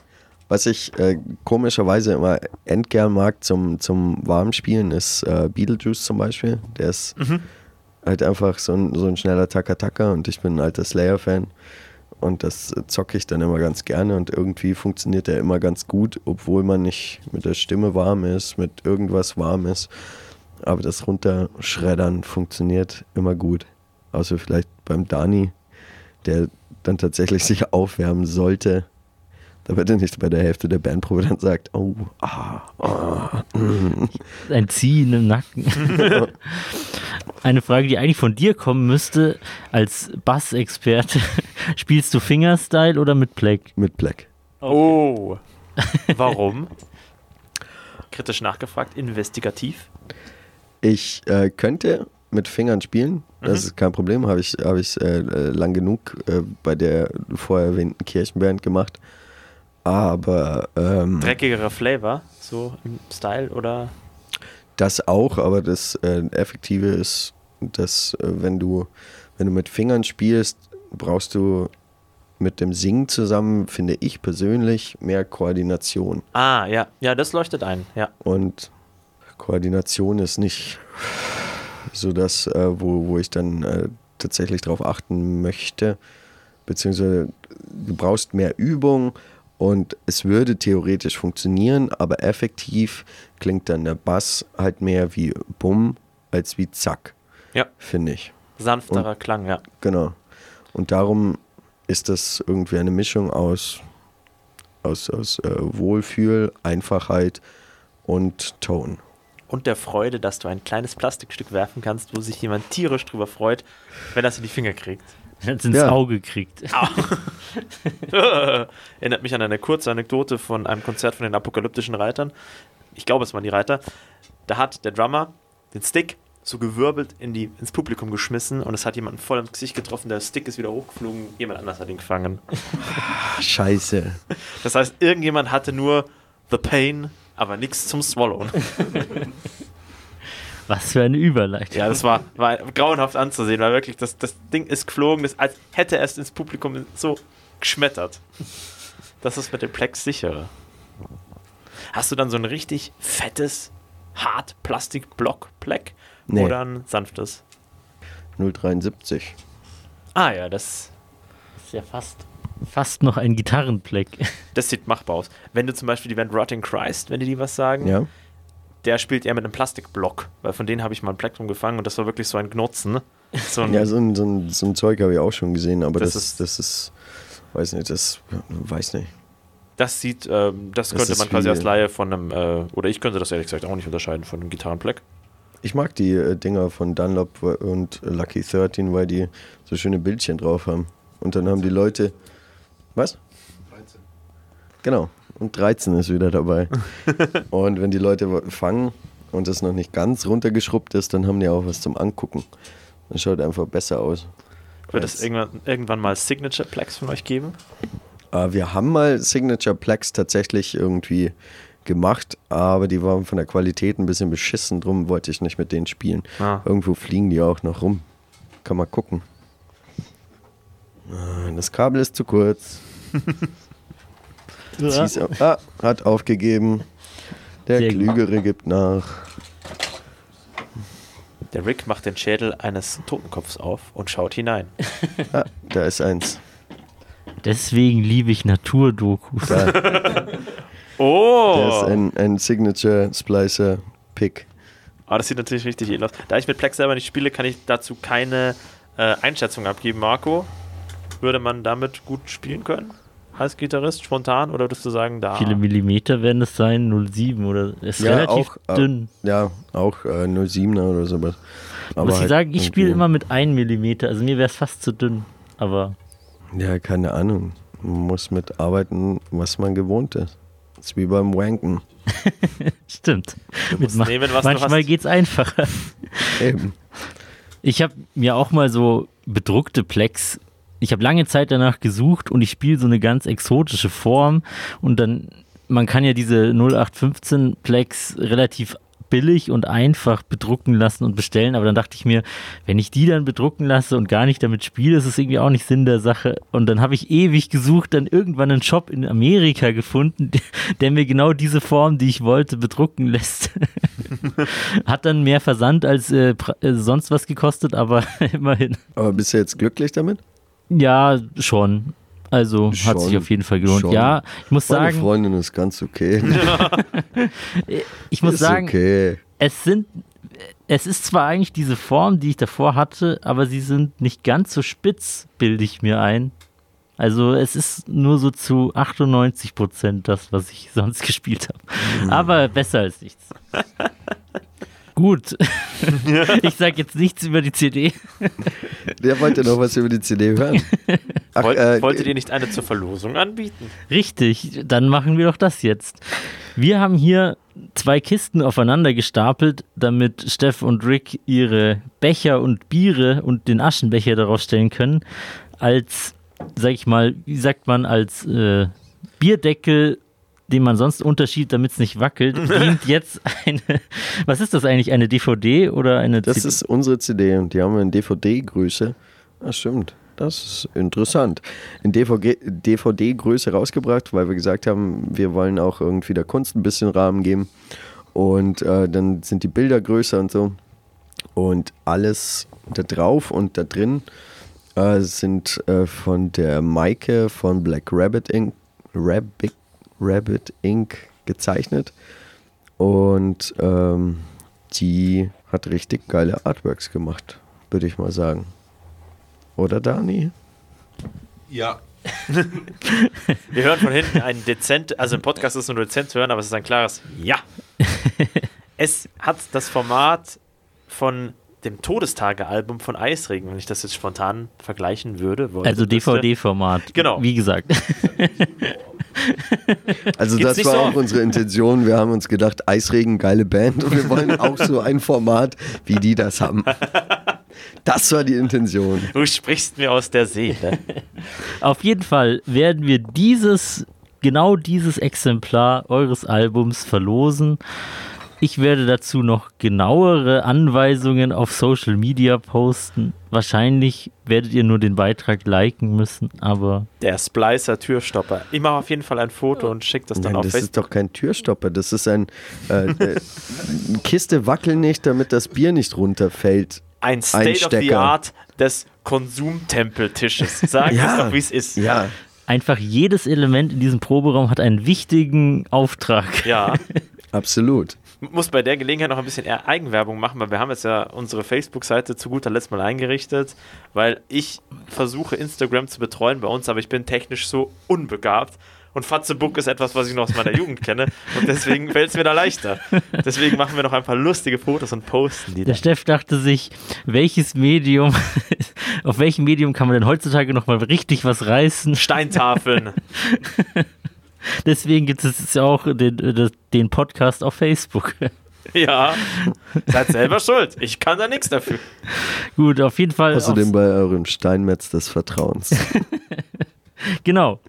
Was ich äh, komischerweise immer endgern mag zum, zum Warmspielen ist äh, Beetlejuice zum Beispiel. Der ist Mhm. halt einfach so ein, so ein schneller Taka-Taka und ich bin ein alter Slayer-Fan. Und das zocke ich dann immer ganz gerne und irgendwie funktioniert er immer ganz gut, obwohl man nicht mit der Stimme warm ist, mit irgendwas warm ist. Aber das Runterschreddern funktioniert immer gut. Außer vielleicht beim Dani, der dann tatsächlich sich aufwärmen sollte, damit er nicht bei der Hälfte der Bandprobe dann sagt, oh, ah, ah. Ein Ziehen im Nacken. Eine Frage, die eigentlich von dir kommen müsste, als Bassexperte. Spielst du Fingerstyle oder mit Black? mit Black. Oh. Warum? Kritisch nachgefragt, investigativ. Ich äh, könnte mit Fingern spielen, das Mhm. ist kein Problem, habe ich, hab ich äh, äh, lang genug äh, bei der vorher erwähnten Kirchenband gemacht. Aber ähm, Dreckigerer Flavor, so im Style oder? das auch, aber das äh, Effektive ist, dass äh, wenn du wenn du mit Fingern spielst, brauchst du mit dem Singen zusammen, finde ich persönlich, mehr Koordination. Ah, ja, ja, das leuchtet ein, ja. Und Koordination ist nicht so das, äh, wo, wo ich dann äh, tatsächlich darauf achten möchte. Beziehungsweise du brauchst mehr Übung und es würde theoretisch funktionieren, aber effektiv klingt dann der Bass halt mehr wie Bumm als wie Zack, Ja, finde ich. sanfterer Klang, ja. Genau. Und darum ist das irgendwie eine Mischung aus, aus, aus äh, Wohlfühl, Einfachheit und Tone. Und der Freude, dass du ein kleines Plastikstück werfen kannst, wo sich jemand tierisch drüber freut, wenn er es in die Finger kriegt. Hat ins Ja. Auge gekriegt. Erinnert mich an eine kurze Anekdote von einem Konzert von den apokalyptischen Reitern. Ich glaube, es waren die Reiter. Da hat der Drummer den Stick so gewirbelt in die, ins Publikum geschmissen und es hat jemanden voll ins Gesicht getroffen. Der Stick ist wieder hochgeflogen, jemand anders hat ihn gefangen. Scheiße. Das heißt, irgendjemand hatte nur The Pain, aber nichts zum Swallowen. Was für eine Überleitung. Ja, das war, war grauenhaft anzusehen, weil wirklich das, das Ding ist geflogen, das, als hätte er es ins Publikum so geschmettert. Das ist mit dem Plex sicherer. Hast du dann so ein richtig fettes, hart Plastikblock-Pleck Nee. oder ein sanftes? 073. Ah ja, das ist ja fast. Fast noch ein Gitarrenpleck. Das sieht machbar aus. Wenn du zum Beispiel die Band Rotting Christ, wenn die die was sagen, Ja. Der spielt eher mit einem Plastikblock, weil von denen habe ich mal ein Plektrum gefangen und das war wirklich so ein Gnutzen. So ein, Ja, so ein, so ein, so ein Zeug habe ich auch schon gesehen, aber Das das, ist- das ist, weiß nicht, das, weiß nicht. Das sieht, ähm, das Das könnte man quasi als Laie von einem, äh, oder ich könnte das ehrlich gesagt auch nicht unterscheiden von einem Gitarrenpleck. Ich mag die äh, Dinger von Dunlop und Lucky 13, weil die so schöne Bildchen drauf haben. Und dann haben die Leute, was? 13. Genau, und 13 ist wieder dabei. und wenn die Leute fangen und das noch nicht ganz runtergeschrubbt ist, dann haben die auch was zum Angucken. Das schaut einfach besser aus. Wird es irgendwann, irgendwann mal Signature Plex von euch geben? Äh, wir haben mal Signature Plex tatsächlich irgendwie gemacht, aber die waren von der Qualität ein bisschen beschissen, drum wollte ich nicht mit denen spielen. Ah. Irgendwo fliegen die auch noch rum. Kann man gucken. Ah, Das Kabel ist zu kurz. Auf. Ah, hat aufgegeben. Der Sehr gut. Klügere gibt nach. Der Rick macht den Schädel eines Totenkopfs auf und schaut hinein. Ah, da ist eins. Deswegen liebe ich Naturdokus. Da, der ist Oh! ein, ein Signature Splicer Pick. Aber das sieht natürlich richtig edel aus. Da ich mit Plex selber nicht spiele, kann ich dazu keine äh, Einschätzung abgeben. Marco, würde man damit gut spielen können? Als Gitarrist, spontan? Oder würdest du sagen, da? Wie viele Millimeter werden es sein? 0,7 oder ist Ja, relativ auch, äh, dünn. Ja, auch äh, 07er oder sowas. Aber Muss ich halt sagen, ich spiele immer mit 1 Millimeter. Also mir wäre es fast zu dünn. Aber Ja, keine Ahnung. Man muss mit arbeiten, was man gewohnt ist. Das ist wie beim Wanken. stimmt. Ma- nehmen, manchmal hast. geht es einfacher. Eben. Ich habe mir auch mal so bedruckte Plex. Ich habe lange Zeit danach gesucht und ich spiele so eine ganz exotische Form. Und dann, man kann ja diese 0815 Plex relativ billig und einfach bedrucken lassen und bestellen. Aber dann dachte ich mir, wenn ich die dann bedrucken lasse und gar nicht damit spiele, ist es irgendwie auch nicht Sinn der Sache. Und dann habe ich ewig gesucht, dann irgendwann einen Shop in Amerika gefunden, der mir genau diese Form, die ich wollte, bedrucken lässt. Hat dann mehr Versand als äh, äh, sonst was gekostet, aber immerhin. Aber bist du jetzt glücklich damit? Ja, schon. Also hat Schon, sich auf jeden Fall gelohnt. schon. Ja, ich muss Meine sagen, Freundin ist ganz okay. ich muss ist sagen, okay. es sind, es ist zwar eigentlich diese Form, die ich davor hatte, aber sie sind nicht ganz so spitz, bilde ich mir ein. Also es ist nur so zu 98 Prozent das, was ich sonst gespielt habe. Aber besser als nichts. Gut. ich sage jetzt nichts über die CD. Der wollte noch was über die CD hören. Ach, Wollt, äh, wolltet ihr nicht eine zur Verlosung anbieten? Richtig, dann machen wir doch das jetzt. Wir haben hier zwei Kisten aufeinander gestapelt, damit Steff und Rick ihre Becher und Biere und den Aschenbecher darauf stellen können. Als, sag ich mal, wie sagt man, als äh, Bierdeckel, den man sonst unterschiebt, damit es nicht wackelt, dient jetzt eine, was ist das eigentlich, eine DVD oder eine Das CD? ist unsere CD und die haben wir in DVD-Größe. Das stimmt. Das ist interessant. In DVD-Größe rausgebracht, weil wir gesagt haben, wir wollen auch irgendwie der Kunst ein bisschen Rahmen geben. Und äh, dann sind die Bilder größer und so. Und alles da drauf und da drin äh, sind äh, von der Maike von Black Rabbit Inc. Rabbit, Rabbit Inc. gezeichnet. Und ähm, die hat richtig geile Artworks gemacht, würde ich mal sagen. Oder Dani? Ja. Wir hören von hinten ein dezent, also im Podcast ist es nur dezent zu hören, aber es ist ein klares Ja. es hat das Format von dem Todestage-Album von Eisregen, wenn ich das jetzt spontan vergleichen würde. wollte, also. DVD-Format. Genau. Wie gesagt. Also Geht's das war so auch unsere Intention. Wir haben uns gedacht, Eisregen, geile Band und wir wollen auch so ein Format, wie die das haben. Das war die Intention. Du sprichst mir aus der Seele. Auf jeden Fall werden wir dieses, genau dieses Exemplar eures Albums verlosen. Ich werde dazu noch genauere Anweisungen auf Social Media posten. Wahrscheinlich werdet ihr nur den Beitrag liken müssen, aber Der Splicer-Türstopper. Ich mache auf jeden Fall ein Foto und schicke das dann Nein, auf das ist Facebook. doch kein Türstopper. Das ist ein äh, äh, Kiste wackel nicht, damit das Bier nicht runterfällt. Ein. State of the Art des Konsumtempeltisches. Sag Ja. es doch, wie es ist. Ja, Einfach jedes Element in diesem Proberaum hat einen wichtigen Auftrag. Ja. Absolut. Muss bei der Gelegenheit noch ein bisschen eher Eigenwerbung machen, weil wir haben jetzt ja unsere Facebook-Seite zu guter Letzt mal eingerichtet, weil ich versuche Instagram zu betreuen bei uns, aber ich bin technisch so unbegabt. Und Fatzebook ist etwas, was ich noch aus meiner Jugend kenne. Und deswegen fällt es mir da leichter. Deswegen machen wir noch ein paar lustige Fotos und posten die Der dann. Steff dachte sich, welches Medium, auf welchem Medium kann man denn heutzutage nochmal richtig was reißen? Steintafeln. Deswegen gibt es jetzt ja auch den, den Podcast auf Facebook. ja. Seid selber schuld. Ich kann da nichts dafür. Gut, auf jeden Fall. Außerdem bei eurem Steinmetz des Vertrauens. Genau.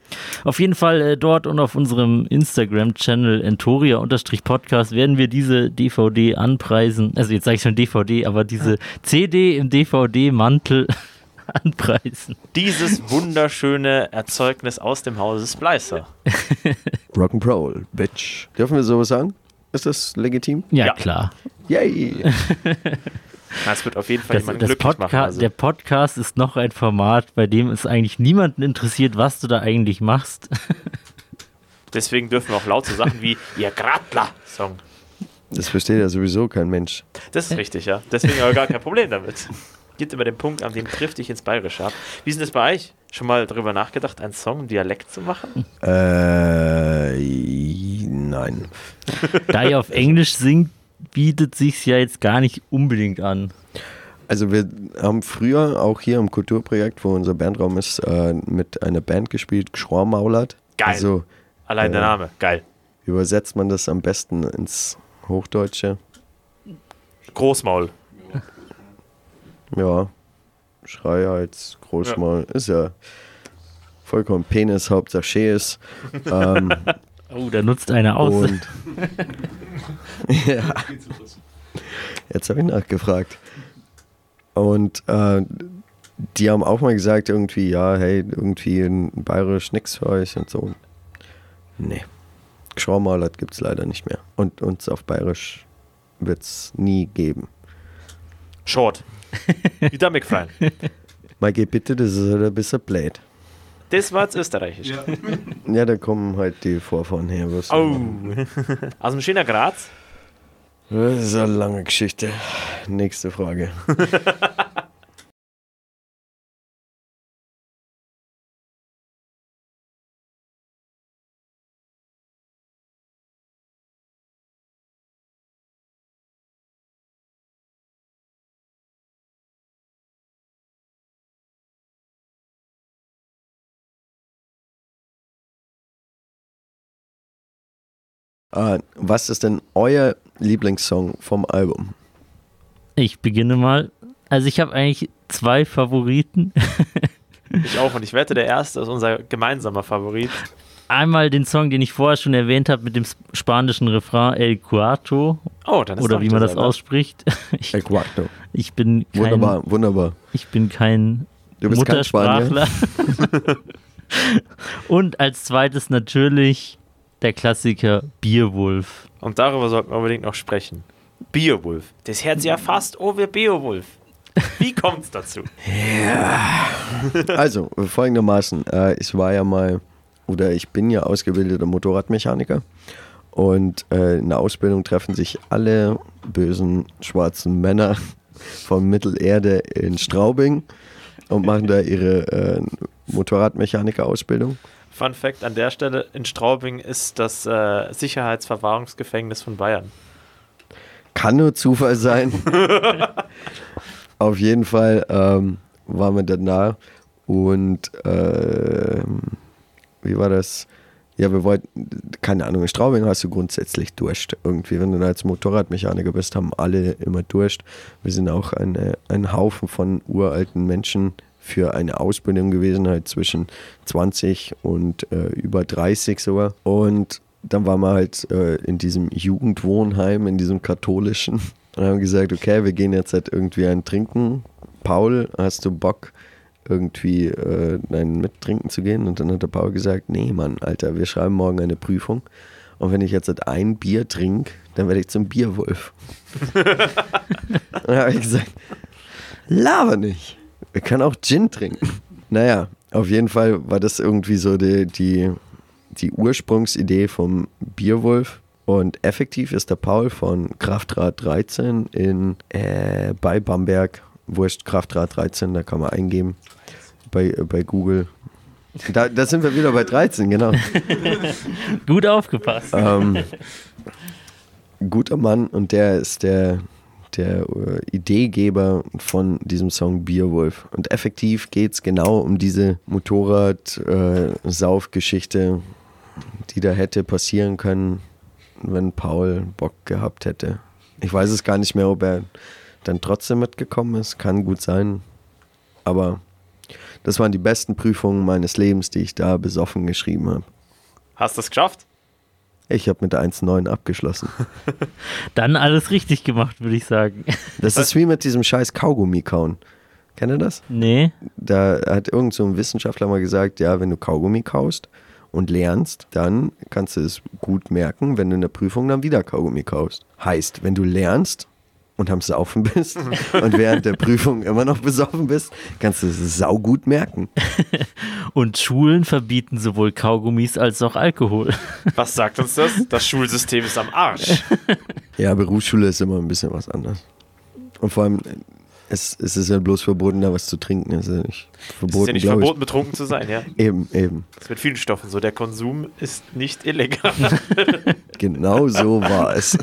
Auf jeden Fall äh, dort und auf unserem Instagram-Channel Entoria-Podcast werden wir diese DVD anpreisen. Also jetzt sage ich schon DVD, aber diese CD im DVD-Mantel anpreisen. Dieses wunderschöne Erzeugnis aus dem Hause Splicer. Rock'n'Roll, Bitch. Dürfen wir sowas sagen? Ist das legitim? Ja, Ja. klar. Yay! Das wird auf jeden Fall Das, jemanden das glücklich Podca machen. Also. Der Podcast ist noch ein Format, bei dem es eigentlich niemanden interessiert, was du da eigentlich machst. Deswegen dürfen wir auch laut so Sachen wie Ihr Gradler-Song. Das versteht ja sowieso kein Mensch. Das ist richtig, ja. Deswegen aber gar kein Problem damit. Gibt immer den Punkt, an dem trifft dich ins Bayerische ab. Wie ist denn das bei euch? Schon mal darüber nachgedacht, einen Song im Dialekt zu machen? Äh, nein. Da ihr auf Englisch singt, bietet sich's ja jetzt gar nicht unbedingt an. Also wir haben früher auch hier im Kulturprojekt, wo unser Bandraum ist, äh, mit einer Band gespielt, Schormaulert. Geil. Also Allein der Äh. Name. Geil. übersetzt man das am besten ins Hochdeutsche. Großmaul. Ja, Schreihals, Großmaul, ist ja vollkommen Penis, Hauptsache Schees. ähm, Oh, da nutzt einer aus. und ja, jetzt habe ich nachgefragt. Und äh, die haben auch mal gesagt, irgendwie, ja, hey, irgendwie in Bayerisch nix für euch und so. Nee. Schaumalert gibt es leider nicht mehr. Und uns auf Bayerisch wird es nie geben. Short. Wieder McFly. Mal geh bitte, das ist halt ein bisschen blöd. Das war jetzt österreichisch. Ja, da kommen halt die Vorfahren her. Was Oh. Aus dem schöner Graz. Das ist eine lange Geschichte. Nächste Frage. was ist denn euer Lieblingssong vom Album? Ich beginne mal. Also ich habe eigentlich zwei Favoriten. Ich auch. Und ich wette, der erste ist unser gemeinsamer Favorit. Einmal den Song, den ich vorher schon erwähnt habe mit dem sp- spanischen Refrain El Cuarto Oh, dann ist oder wie man das ausspricht. Ich, El Cuarto. ich bin kein, Wunderbar, wunderbar. ich bin kein Du bist kein Spanier. Muttersprachler. Und als zweites natürlich der Klassiker Bierwolf. Und darüber sollten wir unbedingt noch sprechen. Beowulf. Das hört sich ja fast oh, wie Beowulf. Wie kommt's dazu? Also, folgendermaßen. Äh, ich war ja mal, oder ich bin ja ausgebildeter Motorradmechaniker. Und äh, in der Ausbildung treffen sich alle bösen schwarzen Männer von Mittelerde in Straubing und machen da ihre äh, Motorradmechaniker-Ausbildung. Fun Fact an der Stelle: In Straubing ist das äh, Sicherheitsverwahrungsgefängnis von Bayern. Kann nur Zufall sein. Auf jeden Fall ähm, waren wir dann da und ähm, wie war das? Ja, wir wollten, keine Ahnung, in Straubing hast du grundsätzlich Durst. Irgendwie, wenn du da als Motorradmechaniker bist, haben alle immer Durst. Wir sind auch eine, ein Haufen von uralten Menschen für eine Ausbildung gewesen, halt zwischen 20 und äh, über 30 sogar. Und dann waren wir halt äh, in diesem Jugendwohnheim, in diesem katholischen und haben gesagt, okay, wir gehen jetzt halt irgendwie ein Trinken. Paul, hast du Bock, irgendwie äh, ein Mittrinken zu gehen? Und dann hat der Paul gesagt, nee, Mann, Alter, wir schreiben morgen eine Prüfung. Und wenn ich jetzt halt ein Bier trinke, dann werde ich zum Bierwolf. dann habe ich gesagt, laber nicht. Wir können auch Gin trinken. Naja, Auf jeden Fall war das irgendwie so die, die, die Ursprungsidee vom Bierwolf. Und effektiv ist der Paul von Kraftrad 13 in, äh, bei Bamberg. Wurscht, Kraftrad 13, da kann man eingeben bei, äh, bei Google. Da, da sind wir wieder bei 13, genau. Gut aufgepasst. ähm, guter Mann und der ist der, der äh, Ideegeber von diesem Song Bierwolf. Und effektiv geht es genau um diese Motorrad-Saufgeschichte, die da hätte passieren können, wenn Paul Bock gehabt hätte. Ich weiß es gar nicht mehr, ob er dann trotzdem mitgekommen ist. Kann gut sein. Aber das waren die besten Prüfungen meines Lebens, die ich da besoffen geschrieben habe. Hast du es geschafft? Ich habe mit 1,9 abgeschlossen. Dann alles richtig gemacht, würde ich sagen. Das ist wie mit diesem scheiß Kaugummi kauen. Kennt ihr das? Nee. Da hat irgend so ein Wissenschaftler mal gesagt, ja, wenn du Kaugummi kaust und lernst, dann kannst du es gut merken, wenn du in der Prüfung dann wieder Kaugummi kaust. Heißt, wenn du lernst und am Saufen bist und während der Prüfung immer noch besoffen bist, kannst du es saugut merken. Und Schulen verbieten sowohl Kaugummis als auch Alkohol. Was sagt uns das? Das Schulsystem ist am Arsch. Ja, Berufsschule ist immer ein bisschen was anderes. Und vor allem, es, es ist ja bloß verboten, da was zu trinken. Es ist ja nicht Es ist verboten, ja nicht verboten, betrunken zu sein, ja. Ich. Eben, eben. Das ist mit vielen Stoffen so. Der Konsum ist nicht illegal. Genau so war es.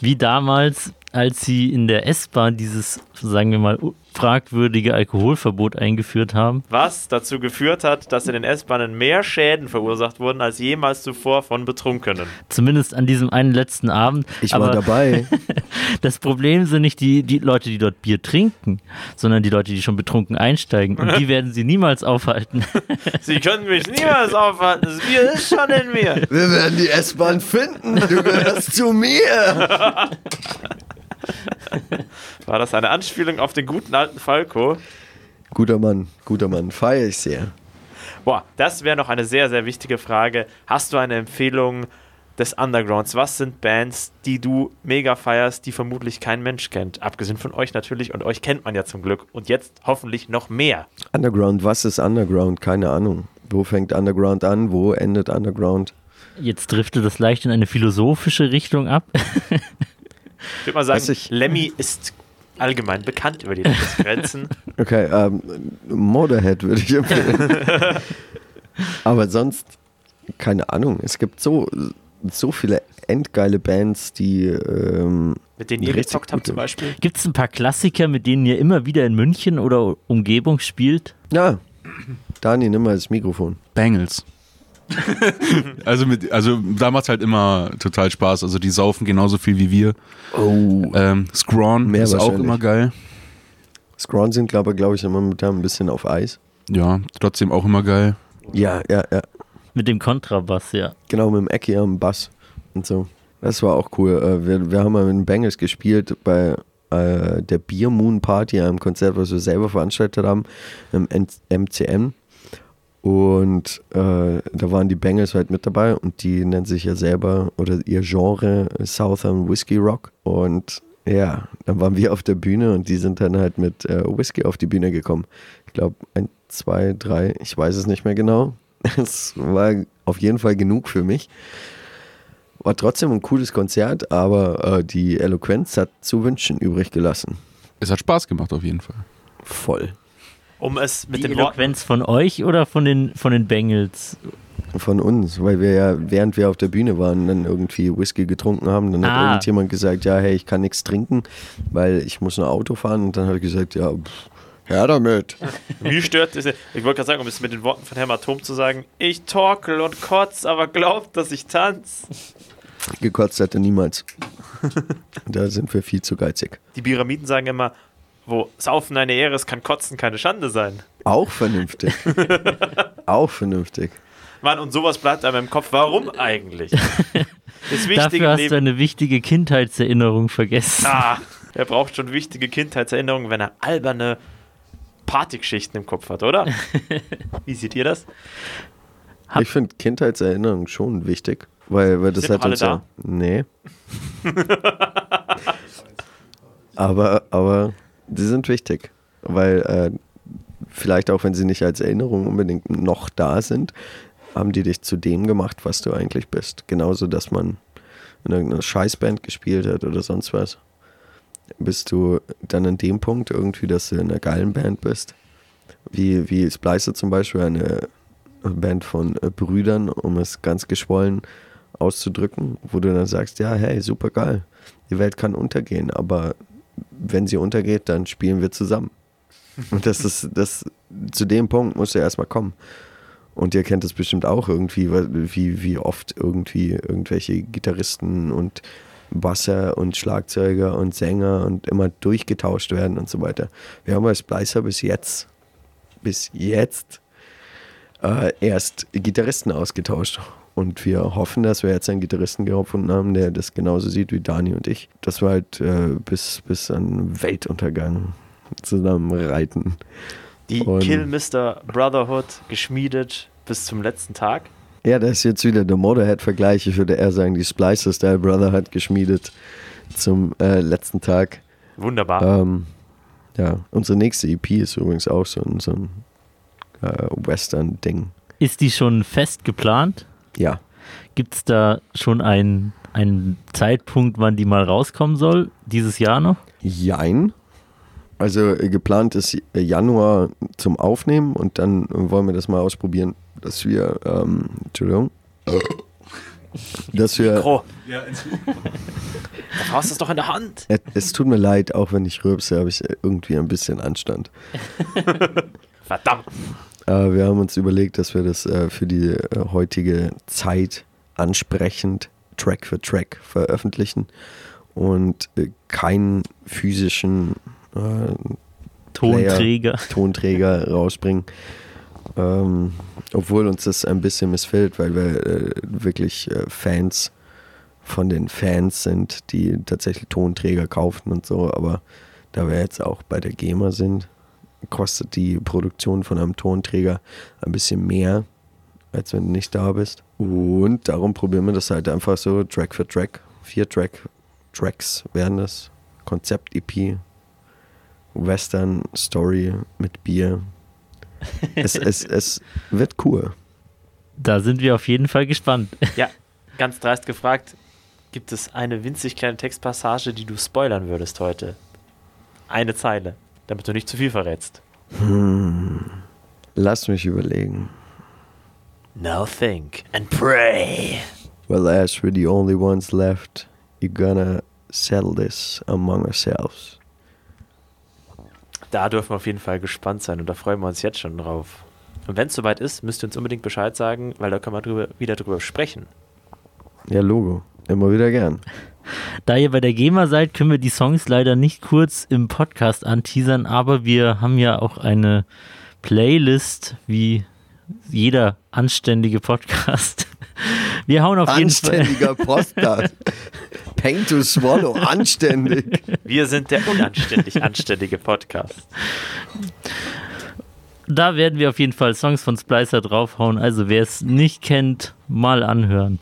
Wie damals, als sie in der S-Bahn dieses, sagen wir mal, fragwürdige Alkoholverbot eingeführt haben. Was dazu geführt hat, dass in den S-Bahnen mehr Schäden verursacht wurden als jemals zuvor von Betrunkenen. Zumindest an diesem einen letzten Abend. Ich Aber war dabei. das Problem sind nicht die, die Leute, die dort Bier trinken, sondern die Leute, die schon betrunken einsteigen. Und die werden sie niemals aufhalten. Sie können mich niemals aufhalten. Das Bier ist schon in mir. Wir werden die S-Bahn finden. Du gehörst zu mir. War das eine Anspielung auf den guten alten Falco? Guter Mann, guter Mann. Feier ich sehr. Boah, das wäre noch eine sehr, sehr wichtige Frage. Hast du eine Empfehlung des Undergrounds? Was sind Bands, die du mega feierst, die vermutlich kein Mensch kennt? Abgesehen von euch natürlich und euch kennt man ja zum Glück. Und jetzt hoffentlich noch mehr. Underground, was ist Underground? Keine Ahnung. Wo fängt Underground an? Wo endet Underground? Jetzt driftet das leicht in eine philosophische Richtung ab. Ich würde mal sagen, ich- Lemmy ist allgemein bekannt über die Landesgrenzen. Okay, ähm, Motorhead würde ich empfehlen. Aber sonst, keine Ahnung. Es gibt so, so viele endgeile Bands, die. Ähm, mit denen ihr gezockt habt zum Beispiel. Gibt es ein paar Klassiker, mit denen ihr immer wieder in München oder Umgebung spielt? ja, Dani, nimm mal das Mikrofon. Bangles. Also, mit, also da macht halt immer total Spaß. Also die saufen genauso viel wie wir. Oh. Ähm, Scrawn Mehr ist auch immer geil. Scrawn sind, glaube glaub ich, immer mit ein bisschen auf Eis. Ja, trotzdem auch immer geil. Ja, ja, ja. Mit dem Kontrabass, ja. Genau, mit dem Ecki am Bass und so. Das war auch cool. Äh, Wir, wir haben mal mit den Bengals gespielt bei äh, der Beer Moon Party, einem Konzert, was wir selber veranstaltet haben, im MCM. Und äh, da waren die Bengals halt mit dabei und die nennen sich ja selber oder ihr Genre Southern Whiskey Rock. Und ja, dann waren wir auf der Bühne und die sind dann halt mit äh, Whisky auf die Bühne gekommen. Ich glaube, ein, zwei, drei, ich weiß es nicht mehr genau. Es war auf jeden Fall genug für mich. War trotzdem ein cooles Konzert, aber äh, die Eloquenz hat zu wünschen übrig gelassen. Es hat Spaß gemacht auf jeden Fall. Voll. Um es mit Die den Worten. Eloquenz von euch oder von den, von den Bengals? Von uns, weil wir ja, während wir auf der Bühne waren, dann irgendwie Whisky getrunken haben. Dann hat Ah. irgendjemand gesagt, ja, hey, ich kann nichts trinken, weil ich muss ein Auto fahren. Und dann habe ich gesagt, ja, pff, her damit. Mich stört diese, ich wollte gerade sagen, um es mit den Worten von Hämatom zu sagen, ich torkel und kotz, aber glaubt, dass ich tanz. Gekotzt hatte niemals. da sind wir viel zu geizig. Die Pyramiden sagen immer, wo Saufen eine Ehre ist, kann Kotzen keine Schande sein. Auch vernünftig. Auch vernünftig. Mann, und sowas bleibt einem im Kopf. Warum eigentlich? Dafür hast du eine wichtige Kindheitserinnerung vergessen. Ah, er braucht schon wichtige Kindheitserinnerungen, wenn er alberne Partygeschichten im Kopf hat, oder? Wie seht ihr das? Hab- Ich finde Kindheitserinnerungen schon wichtig, weil, weil das Sind hat alle uns ja. Nee. aber, aber die sind wichtig, weil äh, vielleicht auch wenn sie nicht als Erinnerung unbedingt noch da sind, haben die dich zu dem gemacht, was du eigentlich bist. Genauso, dass man in irgendeiner Scheißband gespielt hat oder sonst was. Bist du dann an dem Punkt irgendwie, dass du in einer geilen Band bist? Wie, wie Splicer zum Beispiel, eine Band von äh, Brüdern, um es ganz geschwollen auszudrücken, wo du dann sagst, ja, hey, super geil, die Welt kann untergehen, aber wenn sie untergeht, dann spielen wir zusammen. Und das ist, das, zu dem Punkt musst du erstmal kommen. Und ihr kennt es bestimmt auch irgendwie, wie, wie oft irgendwie irgendwelche Gitarristen und Basser und Schlagzeuger und Sänger und immer durchgetauscht werden und so weiter. Wir haben bei Splicer bis jetzt, bis jetzt äh, erst Gitarristen ausgetauscht. Und wir hoffen, dass wir jetzt einen Gitarristen gefunden haben, der das genauso sieht wie Dani und ich. Dass wir halt äh, bis, bis an Weltuntergang zusammen reiten. Die Und- Kill Mr. Brotherhood geschmiedet bis zum letzten Tag. Ja, das ist jetzt wieder der Motorhead-Vergleich. Ich würde eher sagen, die Splicer Style Brother hat geschmiedet zum äh, letzten Tag. Wunderbar. Ähm, ja, unsere nächste EP ist übrigens auch so ein, so ein äh, Western-Ding. Ist die schon fest geplant? Ja, Gibt es da schon einen, einen Zeitpunkt, wann die mal rauskommen soll? Dieses Jahr noch? jein. Also äh, geplant ist äh, Januar zum Aufnehmen und dann wollen wir das mal ausprobieren, dass wir, ähm, Entschuldigung, dass wir, Mikro. Du es doch in der Hand. es, es tut mir leid, auch wenn ich rülpse, habe ich irgendwie ein bisschen Anstand. Verdammt. Äh, wir haben uns überlegt, dass wir das äh, für die äh, heutige Zeit ansprechend Track für Track veröffentlichen und äh, keinen physischen äh, Tonträger. Tonträger rausbringen. Ähm, obwohl uns das ein bisschen missfällt, weil wir äh, wirklich Fans von den Fans sind, die tatsächlich Tonträger kaufen und so. Aber da wir jetzt auch bei der GEMA sind, kostet die Produktion von einem Tonträger ein bisschen mehr, als wenn du nicht da bist. Und darum probieren wir das halt einfach so Track für Track. Vier Track, Tracks werden das. Konzept-EP, Western Story mit Bier. Es, es, es wird cool. Da sind wir auf jeden Fall gespannt. Ja, ganz dreist gefragt, gibt es eine winzig kleine Textpassage, die du spoilern würdest heute? Eine Zeile, damit du nicht zu viel verrätst. Lass mich überlegen. Now think and pray. Well, as we're the only ones left, you're gonna settle this among ourselves. Da dürfen wir auf jeden Fall gespannt sein und da freuen wir uns jetzt schon drauf. Und wenn es soweit ist, müsst ihr uns unbedingt Bescheid sagen, weil da können wir drüber, wieder drüber sprechen. Ja, Logo. Immer wieder gern. Da ihr bei der GEMA seid, können wir die Songs leider nicht kurz im Podcast anteasern, aber wir haben ja auch eine Playlist, wie jeder anständige Podcast. Wir hauen auf jeden Fall. Anständiger Podcast. Paint to swallow. Anständig. Wir sind der unanständig anständige Podcast. Da werden wir auf jeden Fall Songs von Splicer draufhauen. Also wer es nicht kennt, mal anhören.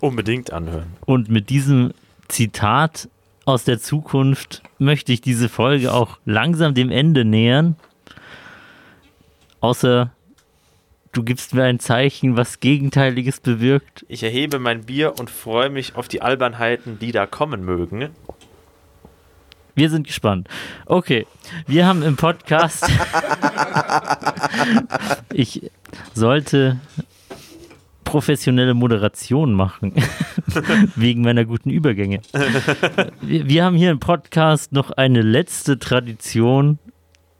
Unbedingt anhören. Und mit diesem Zitat aus der Zukunft möchte ich diese Folge auch langsam dem Ende nähern. Außer du gibst mir ein Zeichen, was Gegenteiliges bewirkt. Ich erhebe mein Bier und freue mich auf die Albernheiten, die da kommen mögen. Wir sind gespannt. Okay, wir haben im Podcast. ich sollte professionelle Moderation machen. Wegen meiner guten Übergänge. Wir, wir haben hier im Podcast noch eine letzte Tradition.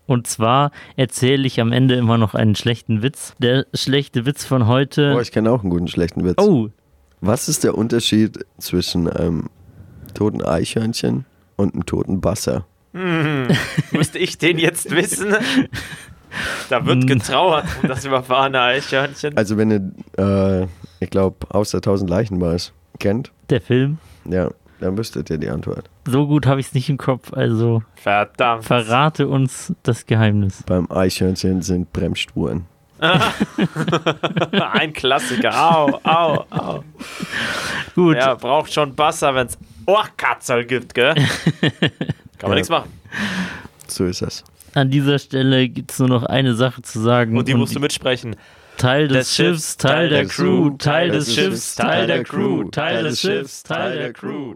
Und zwar erzähle ich am Ende immer noch einen schlechten Witz. Der schlechte Witz von Oh, heute. ich kenne auch einen guten schlechten Witz. Oh, Was ist der Unterschied zwischen einem toten Eichhörnchen und einem toten Basser? Müsste ich den jetzt wissen? Da wird Hm. getrauert um das überfahrene Eichhörnchen. Also wenn ihr, äh, ich glaube, außer tausend Leichenbars kennt, der Film. ja, dann wüsstet ihr die Antwort. So gut habe ich es nicht im Kopf. Also Verdammt. verrate uns das Geheimnis. Beim Eichhörnchen sind Bremsspuren. Ein Klassiker. Au, au, au. Gut. Ja, braucht schon Wasser, wenn es Ohrkatzel gibt, gell? Kann man Ja. nichts machen. So ist das. An dieser Stelle gibt es nur noch eine Sache zu sagen. Und die musst du mitsprechen. Teil des Schiffs, Teil der Crew, Teil des Schiffs, Teil der Crew, Teil des Schiffs, Teil der Crew.